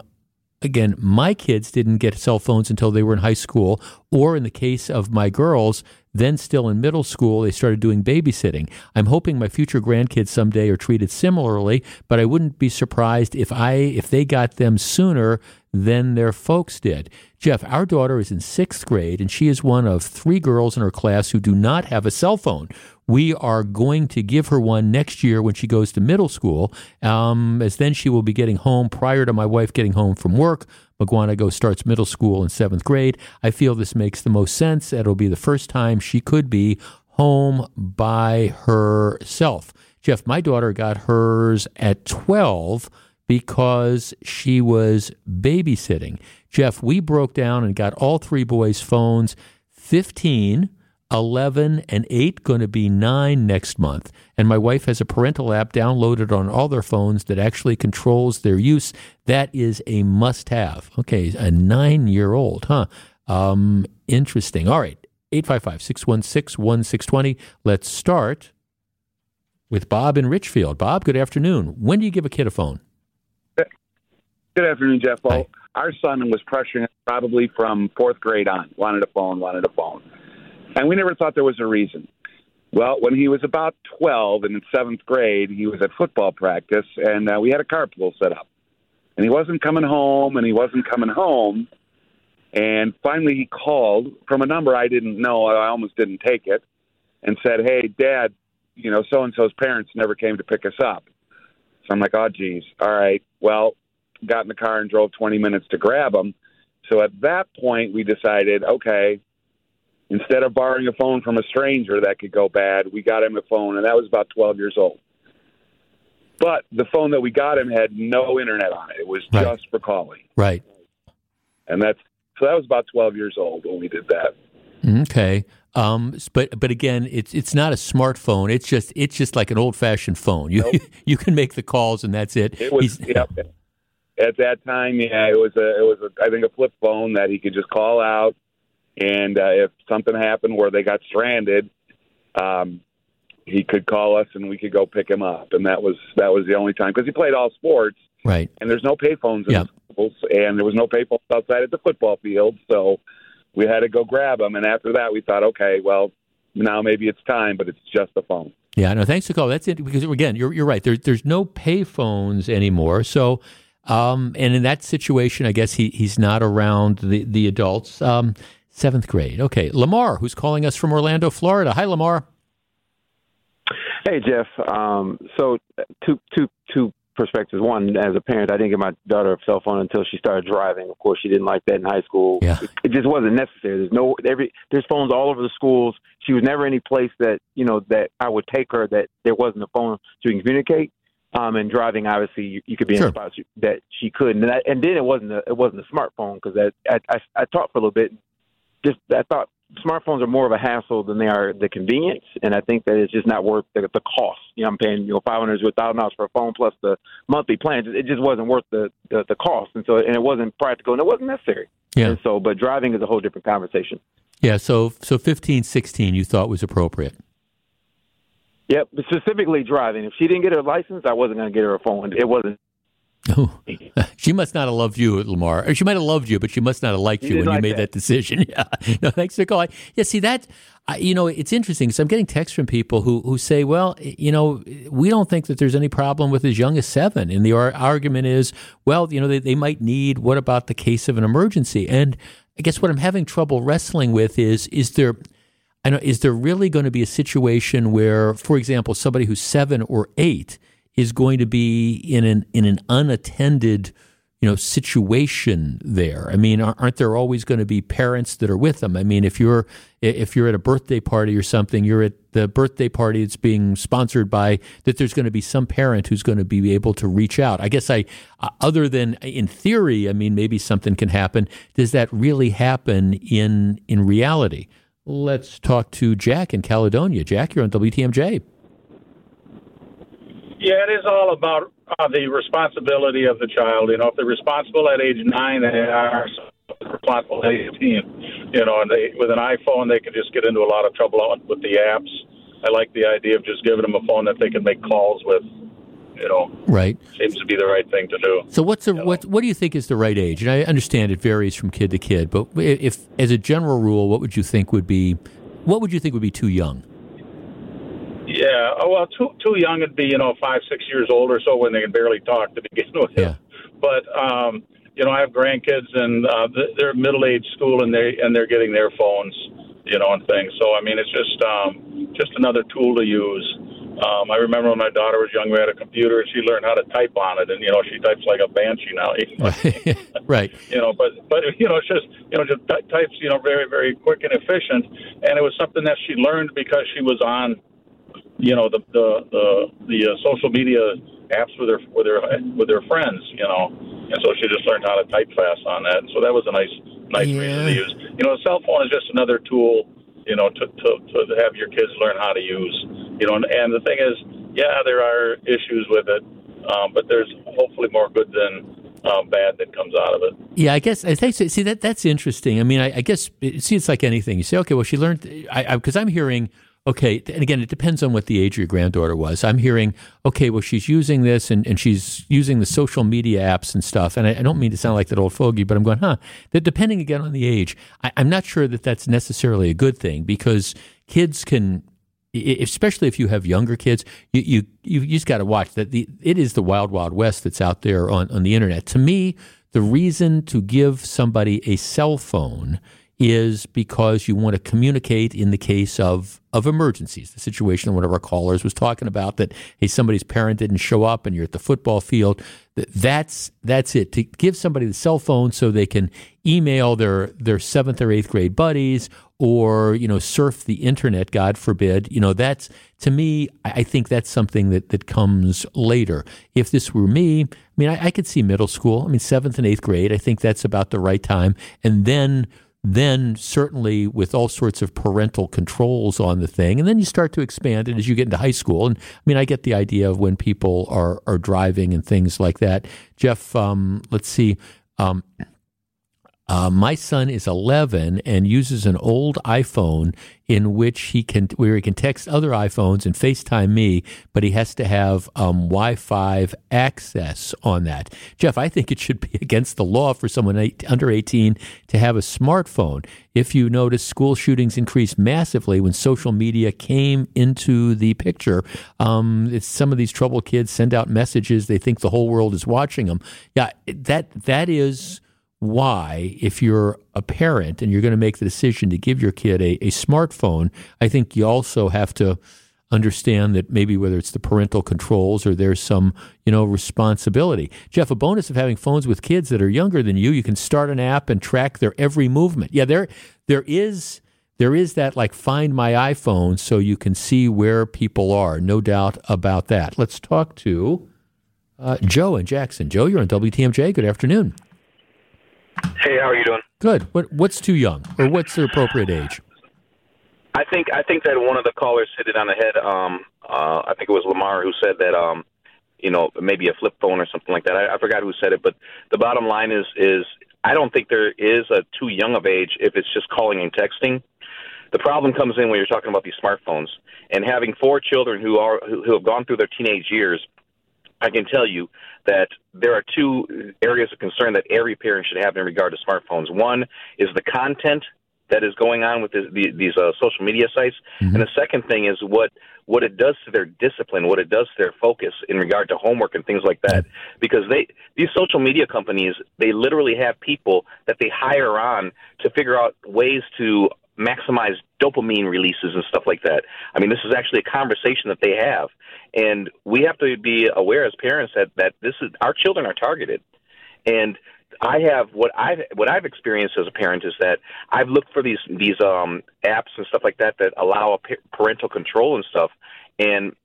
again, my kids didn't get cell phones until they were in high school, or in the case of my girls, then still in middle school, they started doing babysitting. I'm hoping my future grandkids someday are treated similarly, but I wouldn't be surprised if I if they got them sooner than their folks did. Jeff, our daughter is in sixth grade, and she is one of three girls in her class who do not have a cell phone. We are going to give her one next year when she goes to middle school, um, as then she will be getting home prior to my wife getting home from work. Mukwonago starts middle school in seventh grade. I feel this makes the most sense. It'll be the first time she could be home by herself. Jeff, my daughter got hers at 12 because she was babysitting. Jeff, we broke down and got all three boys' phones 15, 11, and 8, going to be 9 next month. And my wife has a parental app downloaded on all their phones that actually controls their use. That is a must have. Okay, a nine year old, huh? Um, interesting. All right, 855 616 1620. Let's start with Bob in Richfield. Bob, good afternoon. When do you give a kid a phone?
Good afternoon, Jeff. Well, our son was pressuring us probably from fourth grade on. Wanted a phone, wanted a phone. And we never thought there was a reason. Well, when he was about 12 and in seventh grade, he was at football practice, and uh, we had a carpool set up. And he wasn't coming home, and he wasn't coming home. And finally, he called from a number I didn't know. I almost didn't take it, and said, "Hey, Dad, you know, so and so's parents never came to pick us up." So I'm like, "Oh, geez, all right." Well, got in the car and drove 20 minutes to grab him. So at that point, we decided, okay, instead of borrowing a phone from a stranger that could go bad, we got him a phone, and that was about 12 years old. But the phone that we got him had no internet on it. It was
Right.
just for calling,
Right.
and that's so that was about 12 years old when we did that.
Okay. Um, but but again, it's it's not a smartphone. It's just it's just like an old fashioned phone. You you can make the calls and that's it.
It was yep. At that time, yeah, it was a it was a, I think a flip phone that he could just call out, and uh, if something happened where they got stranded, um, he could call us and we could go pick him up, and that was that was the only time because he played all sports,
right.
and there's no payphones in
Yeah.
schools, and there was no payphones outside at the football field, so we had to go grab him, and after that, we thought, okay, well, now maybe it's time, but it's just a phone.
Yeah, no, thanks to call. That's it. Because again, you're you're right. There's there's no pay phones anymore. So, um, and in that situation, I guess he he's not around the the adults. Um, seventh grade. Okay, Lamar, who's calling us from Orlando, Florida. Hi, Lamar.
Hey Jeff. Um, so two two two perspectives. One, as a parent, I didn't get my daughter a cell phone until she started driving. Of course, she didn't like that in high school.
Yeah.
It, it just wasn't necessary. There's no every there's phones all over the schools. She was never any place that you know that I would take her that there wasn't a phone to communicate. Um, and driving, obviously, you, you could be
Sure.
in spots that she couldn't. And, I, and then it wasn't a, it wasn't a smartphone because I, I I I talked for a little bit. Just I thought smartphones are more of a hassle than they are the convenience, and I think that it's just not worth the, the cost. You know, I'm paying you know five hundred to a thousand dollars for a phone plus the monthly plans. It just wasn't worth the, the the cost, and so and it wasn't practical and it wasn't necessary.
Yeah.
And so, but driving is a whole different conversation.
Yeah. So so 15, 16 You thought was appropriate.
Yep, but specifically driving. If she didn't get her license, I wasn't going to get her a phone. It wasn't.
Oh, she must not have loved you, Lamar. Or she might have loved you, but she must not have liked
She
you when
didn't
you made that.
that.
decision. Yeah. No, thanks for calling. Yeah. See that. I, you know, it's interesting. So I'm getting texts from people who who say, "Well, you know, we don't think that there's any problem with as young as seven. And the ar- argument is, well, you know, they, they might need. What about the case of an emergency? And I guess what I'm having trouble wrestling with is is there. I know. Is there really going to be a situation where, for example, somebody who's seven or eight is going to be in an in an unattended, you know, situation there? I mean, aren't there always going to be parents that are with them? I mean, if you're if you're at a birthday party or something, you're at the birthday party that's being sponsored by that. There's going to be some parent who's going to be able to reach out. I guess I, uh, other than in theory, I mean, maybe something can happen. Does that really happen in in reality? Let's talk to Jack in Caledonia. Jack, you're on WTMJ.
Yeah, it is all about uh, the responsibility of the child. You know, if they're responsible at age nine, they are responsible at eighteen. You know, and they with an iPhone, they can just get into a lot of trouble with the apps. I like the idea of just giving them a phone that they can make calls with. You know,
Right.
seems to be the right thing to do.
So what's a, what what do you think is the right age? And I understand it varies from kid to kid, but if as a general rule, what would you think would be what would you think would be too young?
Yeah, oh, well, too too young would be you know five six years old or so when they can barely talk to begin with.
Yeah.
But um, you know, I have grandkids and uh, they're middle aged school and they and they're getting their phones, you know, and things. So I mean, it's just um, just another tool to use. Um, I remember when my daughter was young, we had a computer and she learned how to type on it, and you know, she types like a banshee now.
right.
you know, but but you know, it's just you know, just ty- types you know very very quick and efficient, and it was something that she learned because she was on, you know, the the the, the uh, social media apps with her with her with her friends, you know, and so she just learned how to type fast on that, and so that was a nice nice reason to use. You know, a cell phone is just another tool, you know, to to to have your kids learn how to use, you know, and, and the thing is, yeah, there are issues with it, um, but there's hopefully more good than um, bad that comes out of it.
Yeah, I guess I think see that that's interesting. I mean, I, I guess see it's like anything. You say, okay, well, she learned I because I'm hearing. Okay, and again, it depends on what the age of your granddaughter was. I'm hearing, okay, well, she's using this and, and she's using the social media apps and stuff. And I, I don't mean to sound like that old fogey, but I'm going, huh? That depending again on the age, I, I'm not sure that that's necessarily a good thing because kids can especially if you have younger kids, you you you just got to watch that. The it is the wild wild west that's out there on on the internet. To me, the reason to give somebody a cell phone is because you want to communicate in the case of of emergencies. The situation one of our callers was talking about that hey somebody's parent didn't show up and you're at the football field. Th- That's that's it. To give somebody the cell phone so they can email their their seventh or eighth grade buddies or you know surf the internet god forbid you know that's to me i I think that's something that that comes later if this were me i mean i, I could see middle school i mean seventh and eighth grade i think that's about the right time and then then certainly with all sorts of parental controls on the thing and then you start to expand it as you get into high school. And i mean i get the idea of when people are are driving and things like that. Jeff um, let's see um, uh, my son is 11 and uses an old iPhone in which he can where he can text other iPhones and FaceTime me, but he has to have um, Wi-Fi access on that. Jeff, I think it should be against the law for someone eight, under 18 to have a smartphone. If you notice, school shootings increased massively when social media came into the picture. Um, some of these troubled kids send out messages; they think the whole world is watching them. Yeah, that that is why, if you're a parent and you're going to make the decision to give your kid a, a smartphone, I think you also have to understand that maybe whether it's the parental controls or there's some you know responsibility. Jeff, a bonus of having phones with kids that are younger than you, you can start an app and track their every movement. Yeah, there there is there is that like find my iPhone so you can see where people are. No doubt about that. Let's talk to uh, Joe in Jackson. Joe, you're on WTMJ. Good afternoon.
Hey, how are you doing?
Good. What what's too young, or what's the appropriate age?
I think I think that one of the callers hit it on the head. Um, uh, I think it was Lamar who said that. Um, you know, maybe a flip phone or something like that. I, I forgot who said it, but the bottom line is is I don't think there is a too young of age if it's just calling and texting. The problem comes in when you're talking about these smartphones and having four children who are who, who have gone through their teenage years. I can tell you that there are two areas of concern that every parent should have in regard to smartphones. One is the content that is going on with this, the, these uh, social media sites, and the second thing is what what it does to their discipline, what it does to their focus in regard to homework and things like that. Because they these social media companies, they literally have people that they hire on to figure out ways to maximize dopamine releases and stuff like that. I mean, this is actually a conversation that they have, and we have to be aware as parents that that this is our children are targeted, and I have what I've what I've experienced as a parent is that I've looked for these these um apps and stuff like that that allow a parental control and stuff, and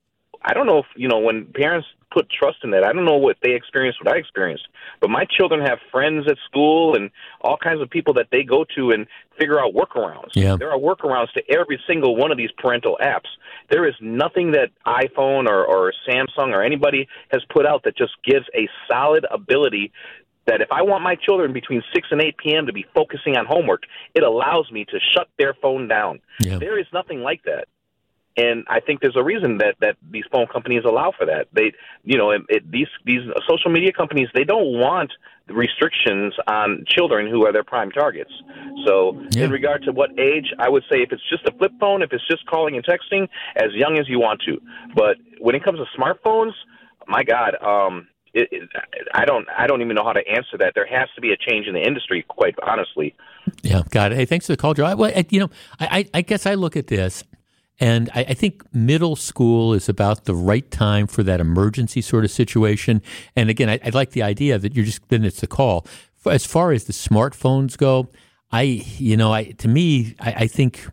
I don't know if you know when parents put trust in that. I don't know what they experienced, what I experienced, but my children have friends at school and all kinds of people that they go to and figure out workarounds.
Yeah.
There are workarounds to every single one of these parental apps. There is nothing that iPhone or, or Samsung or anybody has put out that just gives a solid ability that if I want my children between 6 and 8 p.m. to be focusing on homework, it allows me to shut their phone down.
Yeah.
There is nothing like that. And I think there's a reason that that these phone companies allow for that. They, you know, it, it, these these social media companies they don't want restrictions on children who are their prime targets. So, in regard to what age, I would say if it's just a flip phone, if it's just calling and texting, as young as you want to. But when it comes to smartphones, my God, um, it, it, I don't I don't even know how to answer that. There has to be a change in the industry, quite honestly.
Yeah, got it. Hey, thanks for the call, Joe. I, well, I, you know, I, I guess I look at this, and I, I think middle school is about the right time for that emergency sort of situation. And again, I, I like the idea that you're just then it's a call. As far as the smartphones go, I you know, I to me, I, I think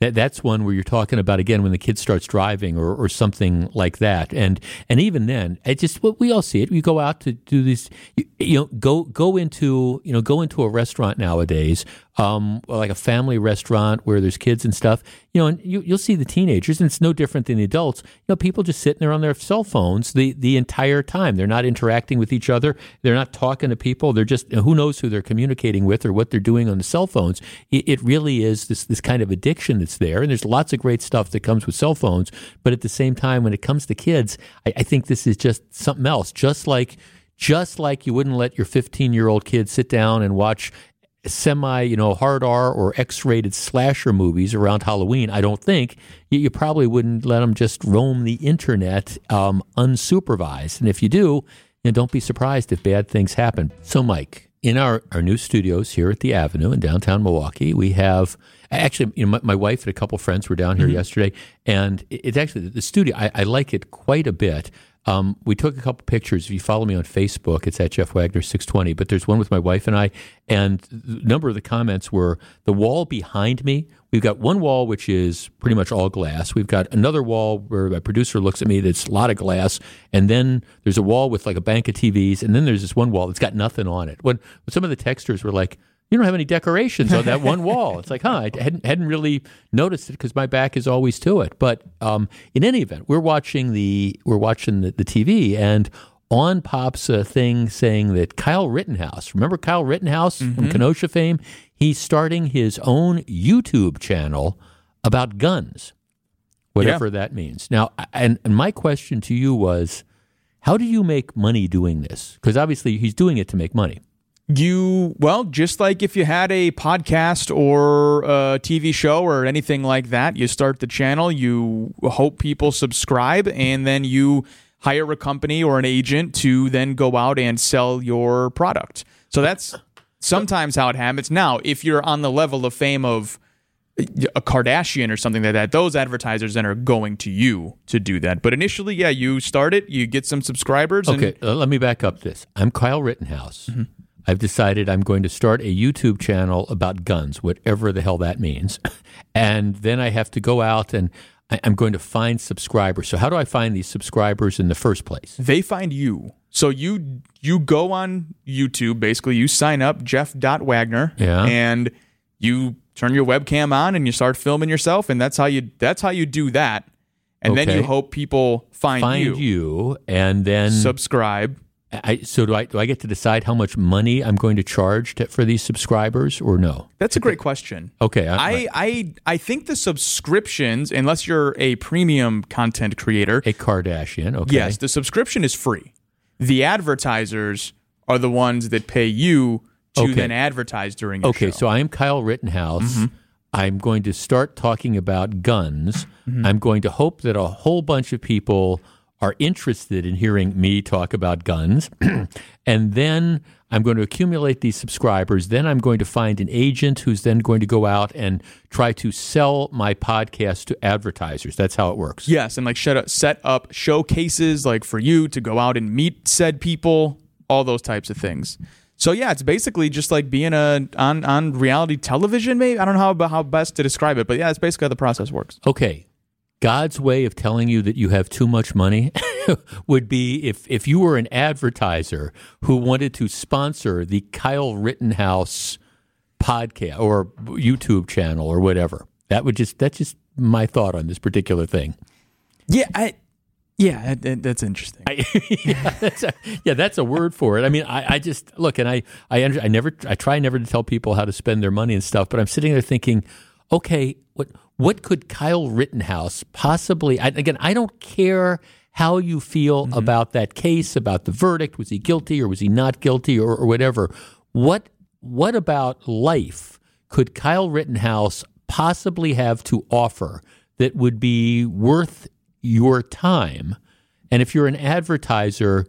that that's one where you're talking about again when the kid starts driving or, or something like that, and and even then, it just well, we all see it. You go out to do these, you, you know, go go into you know go into a restaurant nowadays, um, like a family restaurant where there's kids and stuff. You know, and you, you'll see the teenagers, and it's no different than the adults. You know, people just sitting there on their cell phones the the entire time. They're not interacting with each other. They're not talking to people. They're just who knows who they're communicating with or what they're doing on the cell phones. It, it really is this this kind of addiction that's there, and there's lots of great stuff that comes with cell phones. But at the same time, when it comes to kids, I, I think this is just something else. Just like just like you wouldn't let your 15 year old kid sit down and watch semi, you know, hard R or X rated slasher movies around Halloween, I don't think you, probably wouldn't let them just roam the internet um, unsupervised. And if you do, you know, don't be surprised if bad things happen. So, Mike, in our, our new studios here at the Avenue in downtown Milwaukee, we have actually, you know, my, my wife and a couple friends were down here mm-hmm. yesterday, and it, it's actually the studio. I, I like it quite a bit. Um, we took a couple pictures. If you follow me on Facebook, it's at Jeff Wagner 620. But there's one with my wife and I, and a number of the comments were the wall behind me. We've got one wall which is pretty much all glass. We've got another wall where my producer looks at me that's a lot of glass, and then there's a wall with like a bank of TVs, and then there's this one wall that's got nothing on it. When, some of the texters were like, you don't have any decorations on that one wall. It's like, huh, I hadn't, hadn't really noticed it because my back is always to it. But um, in any event, we're watching the we're watching the, the TV, and on pops a thing saying that Kyle Rittenhouse, remember Kyle Rittenhouse mm-hmm. from Kenosha fame, he's starting his own YouTube channel about guns, whatever yeah. that means. Now, and, and my question to you was, how do you make money doing this? Because obviously he's doing it to make money
you well just like if you had a podcast or a tv show or anything like that you start the channel you hope people subscribe and then you hire a company or an agent to then go out and sell your product so that's sometimes how it happens now if you're on the level of fame of a Kardashian or something like that, those advertisers then are going to you to do that. But initially, yeah, you start it, you get some subscribers.
Okay, and- uh, let me back up this. I'm Kyle Rittenhouse. Mm-hmm. I've decided I'm going to start a YouTube channel about guns, whatever the hell that means. And then I have to go out and I'm going to find subscribers. So how do I find these subscribers in the first place?
They find you. So you you go on YouTube, basically you sign up Jeff.Wagner
yeah.
and you turn your webcam on and you start filming yourself and that's how you that's how you do that. And okay. then you hope people find,
find
you.
you and then
subscribe
I, so do I? Do I get to decide how much money I'm going to charge to, for these subscribers, or no?
That's a great question.
Okay,
I, I, I I think the subscriptions, unless you're a premium content creator,
a Kardashian. Okay,
yes, the subscription is free. The advertisers are the ones that pay you to okay. then advertise during.
okay,
show. Okay.
So I am Kyle Rittenhouse. Mm-hmm. I'm going to start talking about guns. Mm-hmm. I'm going to hope that a whole bunch of people are interested in hearing me talk about guns. and then I'm going to accumulate these subscribers. Then I'm going to find an agent who's then going to go out and try to sell my podcast to advertisers. That's how it works.
Yes. And like set up showcases like for you to go out and meet said people, all those types of things. So yeah, it's basically just like being a on on reality television. Maybe I don't know how how best to describe it, but yeah, it's basically how the process works.
Okay, God's way of telling you that you have too much money would be if, if you were an advertiser who wanted to sponsor the Kyle Rittenhouse podcast or YouTube channel or whatever. That would just that's just my thought on this particular thing.
Yeah, I yeah, that's interesting.
I, yeah, that's a, yeah, that's a word for it. I mean, I, I just look and I, I, I never, I try never to tell people how to spend their money and stuff, but I'm sitting there thinking, okay, what what could Kyle Rittenhouse possibly? I, again, I don't care how you feel
Mm-hmm.
about that case, about the verdict. Was he guilty or was he not guilty or, or whatever? What what about life could Kyle Rittenhouse possibly have to offer that would be worth your time? And if you're an advertiser,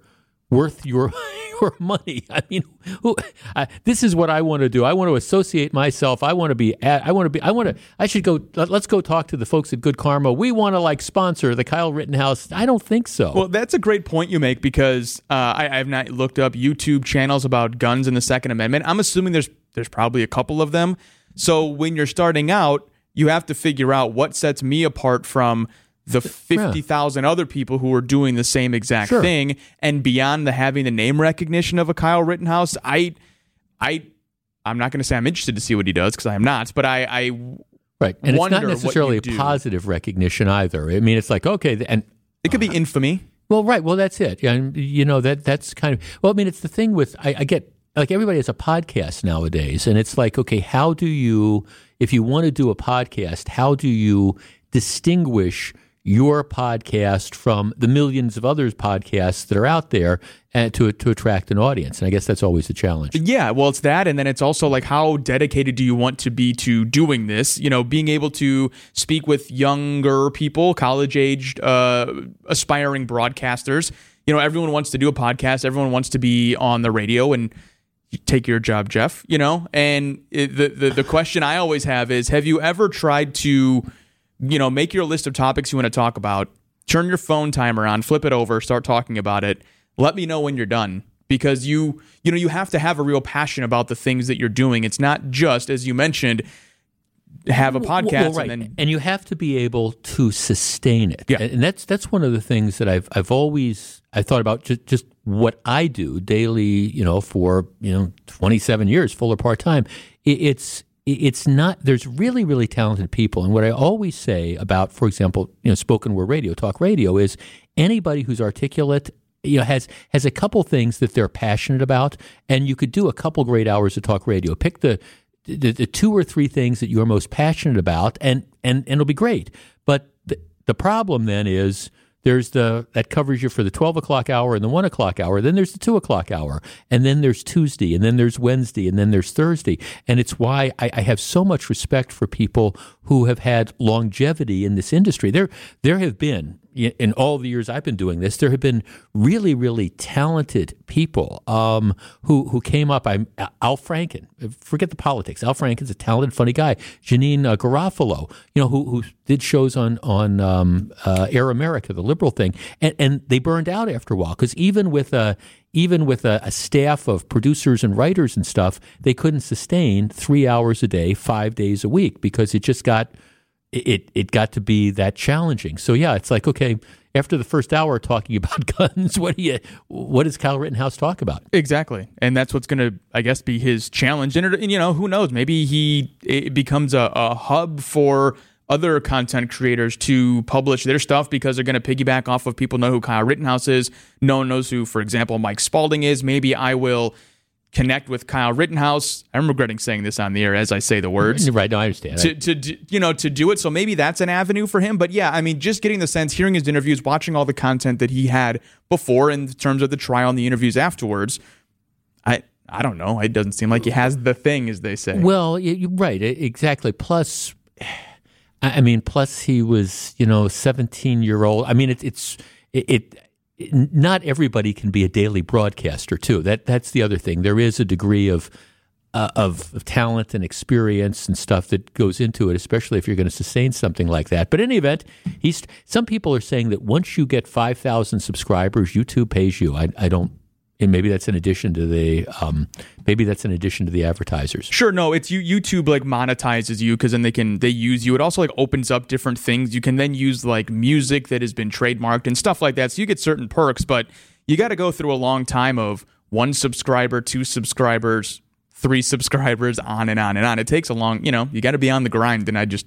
worth your your money. I mean, who, I, this is what I want to do. I want to associate myself. I want to be. At, I want to be. I want to. I should go. Let, us go talk to the folks at Good Karma. We want to like sponsor the Kyle Rittenhouse. I don't think so.
Well, that's a great point you make because uh, I, I have not looked up YouTube channels about guns and the Second Amendment. I'm assuming there's there's probably a couple of them. So when you're starting out, you have to figure out what sets me apart from the 50,000 other people who are doing the same exact
Sure.
thing and beyond the having the name recognition of a Kyle Rittenhouse I I I'm not going to say I'm interested to see what he does because I am not but I I
right, and it's not necessarily a
do.
positive recognition either. I mean, it's like okay, and
it could be uh, infamy
Well, right. Well, that's it. And you know that that's kind of well. I mean, it's the thing with I, I get like everybody has a podcast nowadays, and it's like okay, how do you if you want to do a podcast, how do you distinguish your podcast from the millions of others podcasts that are out there and to to attract an audience? And I guess that's always the challenge.
Yeah, well, it's that, and then it's also like how dedicated do you want to be to doing this? You know, being able to speak with younger people, college aged, uh, aspiring broadcasters. You know, everyone wants to do a podcast. Everyone wants to be on the radio, and you take your job, Jeff. You know, and it, the, the the question I always have is: Have you ever tried to, you know, make your list of topics you want to talk about? Turn your phone timer on, flip it over, start talking about it. Let me know when you're done because you you know you have to have a real passion about the things that you're doing. It's not just as you mentioned have a podcast
Well, right.
and then
and you have to be able to sustain it. Yeah. and that's that's one of the things that I've I've always I thought about just just what I do daily. You know, for you know twenty seven years, full or part time. It, it's it's not there's really really talented people. And what i always say about for example you know spoken word radio talk radio is anybody who's articulate you know has has a couple things that they're passionate about and you could do a couple great hours of talk radio. Pick the the, the two or three things that you're most passionate about and and, and it'll be great. But the, the problem then is there's the that covers you for the 12 o'clock hour and the 1 o'clock hour. Then there's the 2 o'clock hour. And then there's tuesday. And then there's wednesday. And then there's thursday. And it's why I, I have so much respect for people who have had longevity in this industry. There there have been in all the years I've been doing this, there have been really, really talented people um, who who came up. I'm Al Franken. Forget the politics. Al Franken's a talented, funny guy. Janeane uh, Garofalo, you know, who who did shows on on um, uh, Air America, the liberal thing, and and they burned out after a while because even with a even with a, a staff of producers and writers and stuff, they couldn't sustain three hours a day, five days a week because it just got it it got to be that challenging. So yeah, it's like okay, after the first hour talking about guns, what do you what does Kyle Rittenhouse talk about?
Exactly, and that's what's going to, I guess, be his challenge. And, and, you know, who knows? Maybe he becomes a, a hub for other content creators to publish their stuff because they're going to piggyback off of people know who Kyle Rittenhouse is. No one knows who, for example, Mike Spalding is. Maybe I will connect with Kyle Rittenhouse. I'm regretting saying this on the air as I say the words.
Right, no, I understand.
To, to do- you know to do it, so maybe that's an avenue for him. But yeah, I mean, just getting the sense, hearing his interviews, watching all the content that he had before in terms of the trial and the interviews afterwards, I I don't know. It doesn't seem like he has the thing, as they say.
Well, right, exactly. Plus, I mean, plus he was, you know, 17 year old. I mean, it, it's it, it. Not everybody can be a daily broadcaster too. That that's the other thing. There is a degree of uh, of, of talent and experience and stuff that goes into it, especially if you're going to sustain something like that. But in any event, he's. Some people are saying that once you get 5,000 subscribers, YouTube pays you. I, I don't. And maybe that's in addition to the um, maybe that's in addition to the advertisers.
Sure, no, it's you. YouTube like monetizes you because then they can they use you. It also like opens up different things. You can then use like music that has been trademarked and stuff like that. So you get certain perks, but you got to go through a long time of one subscriber, two subscribers, three subscribers, on and on and on. It takes a long, you know, you got to be on the grind. And I just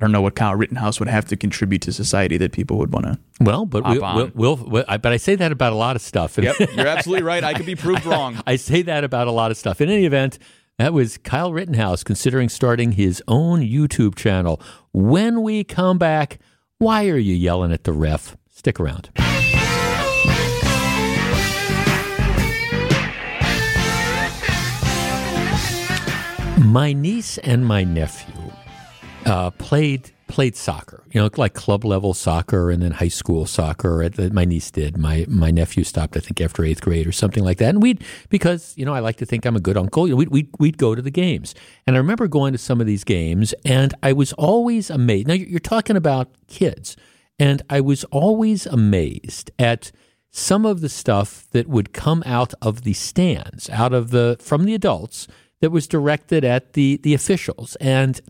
I don't know what Kyle Rittenhouse would have to contribute to society that people would want to.
Well, but we'll,
on.
we'll, we'll, we'll- I- but I say that about a lot of stuff.
Yep, you're absolutely right. I could be proved wrong.
I say that about a lot of stuff. In any event, That was Kyle Rittenhouse considering starting his own YouTube channel. When we come back, why are you yelling at the ref? Stick around. My niece and my nephew uh, played played soccer. You know, like club level soccer and then high school soccer. My niece did. My my nephew stopped, I think, after eighth grade or something like that. And we'd because you know I like to think I'm a good uncle. We'd, we'd we'd go to the games. And I remember going to some of these games, and I was always amazed. Now you're talking about kids, and I was always amazed at some of the stuff that would come out of the stands, out of the from the adults that was directed at the the officials and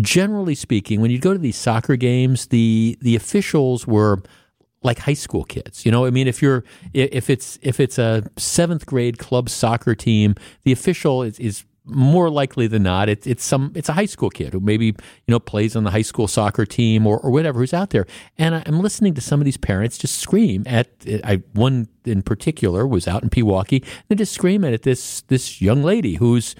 generally speaking when you go to these soccer games the the officials were like high school kids you know i mean if you're if it's if it's a seventh grade club soccer team the official is, is more likely than not, it's it's some it's a high school kid who maybe you know plays on the high school soccer team or, or whatever who's out there. And I'm listening to some of these parents just scream at I one in particular was out in Pewaukee and just screaming at this this young lady who's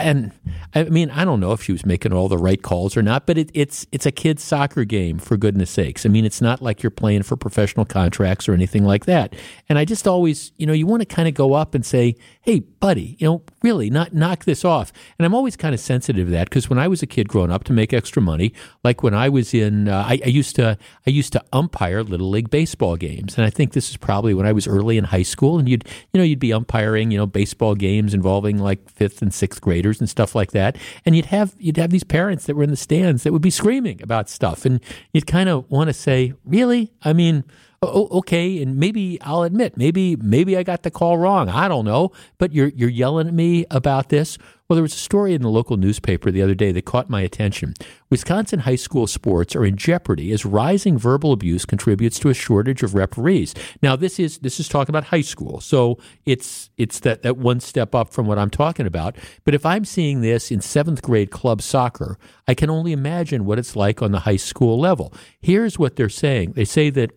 and I mean, I don't know if she was making all the right calls or not, but it, it's it's a kid's soccer game for goodness sakes. I mean, it's not like you're playing for professional contracts or anything like that. And I just always, you know, you want to kind of go up and say, "Hey, buddy, you know, really, not knock this off." And I'm always kind of sensitive to that because when I was a kid growing up to make extra money, like when I was in, uh, I, I used to I used to umpire little league baseball games, and I think this is probably when I was early in high school, and you'd you know you'd be umpiring you know baseball games involving like fifth and sixth grade graders and stuff like that. And you'd have you'd have these parents that were in the stands that would be screaming about stuff, and you'd kind of want to say, "Really? I mean." Okay, and maybe I'll admit, maybe maybe I got the call wrong. I don't know, but you're you're yelling at me about this. Well, there was a story in the local newspaper the other day that caught my attention. Wisconsin high school sports are in jeopardy as rising verbal abuse contributes to a shortage of referees. Now, this is this is talking about high school, so it's it's that, that one step up from what I'm talking about. But if I'm seeing this in seventh grade club soccer, I can only imagine what it's like on the high school level. Here's what they're saying. They say that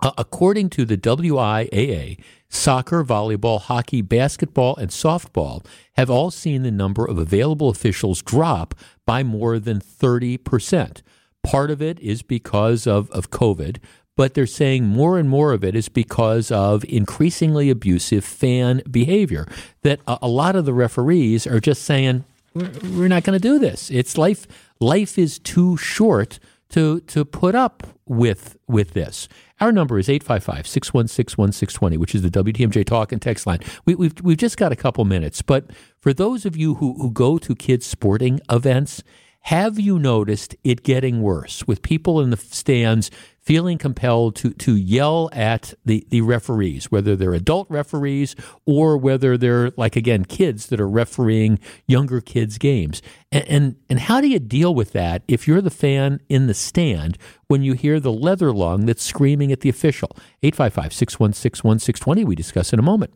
uh, according to the WIAA, soccer, volleyball, hockey, basketball, and softball have all seen the number of available officials drop by more than 30%. Part of it is because of, of COVID, but they're saying more and more of it is because of increasingly abusive fan behavior. That a, a lot of the referees are just saying, we're, we're not going to do this. It's life. Life is too short to to put up with with this. Our number is 855-616-1620, which is the WTMJ talk and text line. We, we've we've just got a couple minutes, but for those of you who, who go to kids sporting events, have you noticed it getting worse with people in the stands feeling compelled to to yell at the, the referees, whether they're adult referees or whether they're like again kids that are refereeing younger kids' games. And, and and how do you deal with that if you're the fan in the stand when you hear the leather lung that's screaming at the official? 855-616-1620 we discuss in a moment.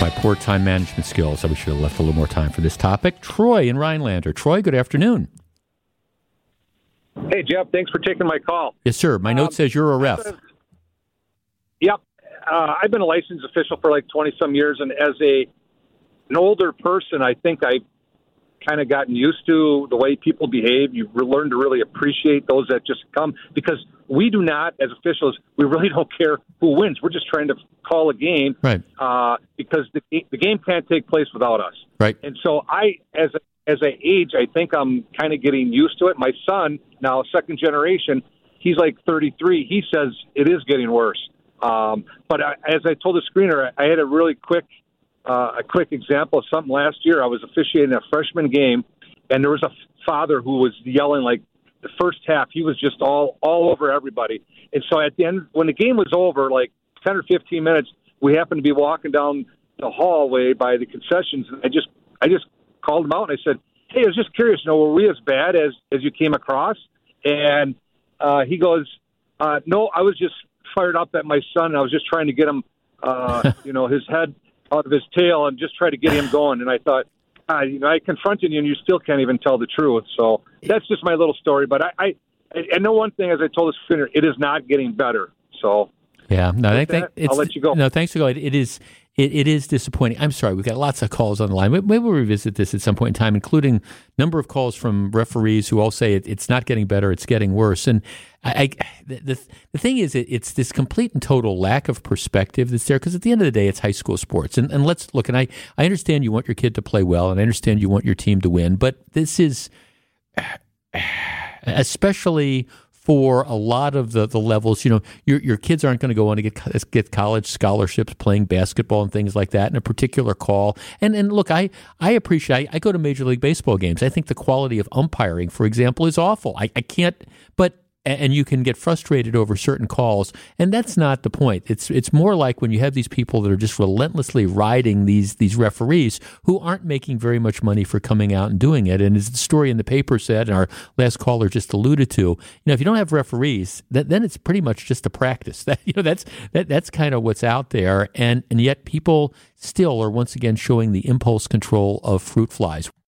My poor time management skills. I should have left a little more time for this topic. Troy in Rhinelander. Troy, good afternoon.
Hey, Jeff, thanks for taking my call.
Yes, sir. My note um, says you're a ref.
Yep. Uh, I've been a licensed official for like 20 some years, and as a an older person, I think I kind of gotten used to the way people behave. You learn to really appreciate those that just come because we do not, as officials, we really don't care who wins. We're just trying to call a game,
right?
Uh, because the the game can't take place without us,
right?
And so I, as as I age, I think I'm kind of getting used to it. My son, now second generation, he's like 33. He says it is getting worse. Um, but I, as I told the screener, I had a really quick, uh, a quick example of something last year. I was officiating a freshman game, and there was a father who was yelling like the first half. He was just all all over everybody. And so at the end, when the game was over, like 10 or 15 minutes, we happened to be walking down the hallway by the concessions, and I just I just called him out and I said, "Hey, I was just curious. You know, were we as bad as as you came across?" And uh, he goes, uh, "No, I was just fired up at my son. I was just trying to get him, uh, you know, his head out of his tail and just try to get him going." And I thought, uh, you know, I confronted you and you still can't even tell the truth. So that's just my little story. But I, I, I know one thing, as I told the spinner, it is not getting better. So
yeah, no, I think
that, I'll let you go.
No, thanks for going. It is it, it is disappointing. I'm sorry, we've got lots of calls on the line. Maybe we'll revisit this at some point in time, including number of calls from referees who all say it, it's not getting better, it's getting worse. And I, I the, the thing is, it, it's this complete and total lack of perspective that's there because at the end of the day, it's high school sports. And, and let's look, and I, I understand you want your kid to play well, and I understand you want your team to win, but this is especially for a lot of the, the levels, you know, your, your kids aren't going to go on to get get college scholarships playing basketball and things like that in a particular call. And and look, I I appreciate. I, I go to Major League Baseball games. I think the quality of umpiring, for example, is awful. I, I can't. But and you can get frustrated over certain calls. And that's not the point. It's it's more like when you have these people that are just relentlessly riding these these referees who aren't making very much money for coming out and doing it. And as the story in the paper said and our last caller just alluded to you know if you don't have referees that, then it's pretty much just a practice. That you know that's that that's kind of what's out there. And and yet people still are once again showing the impulse control of fruit flies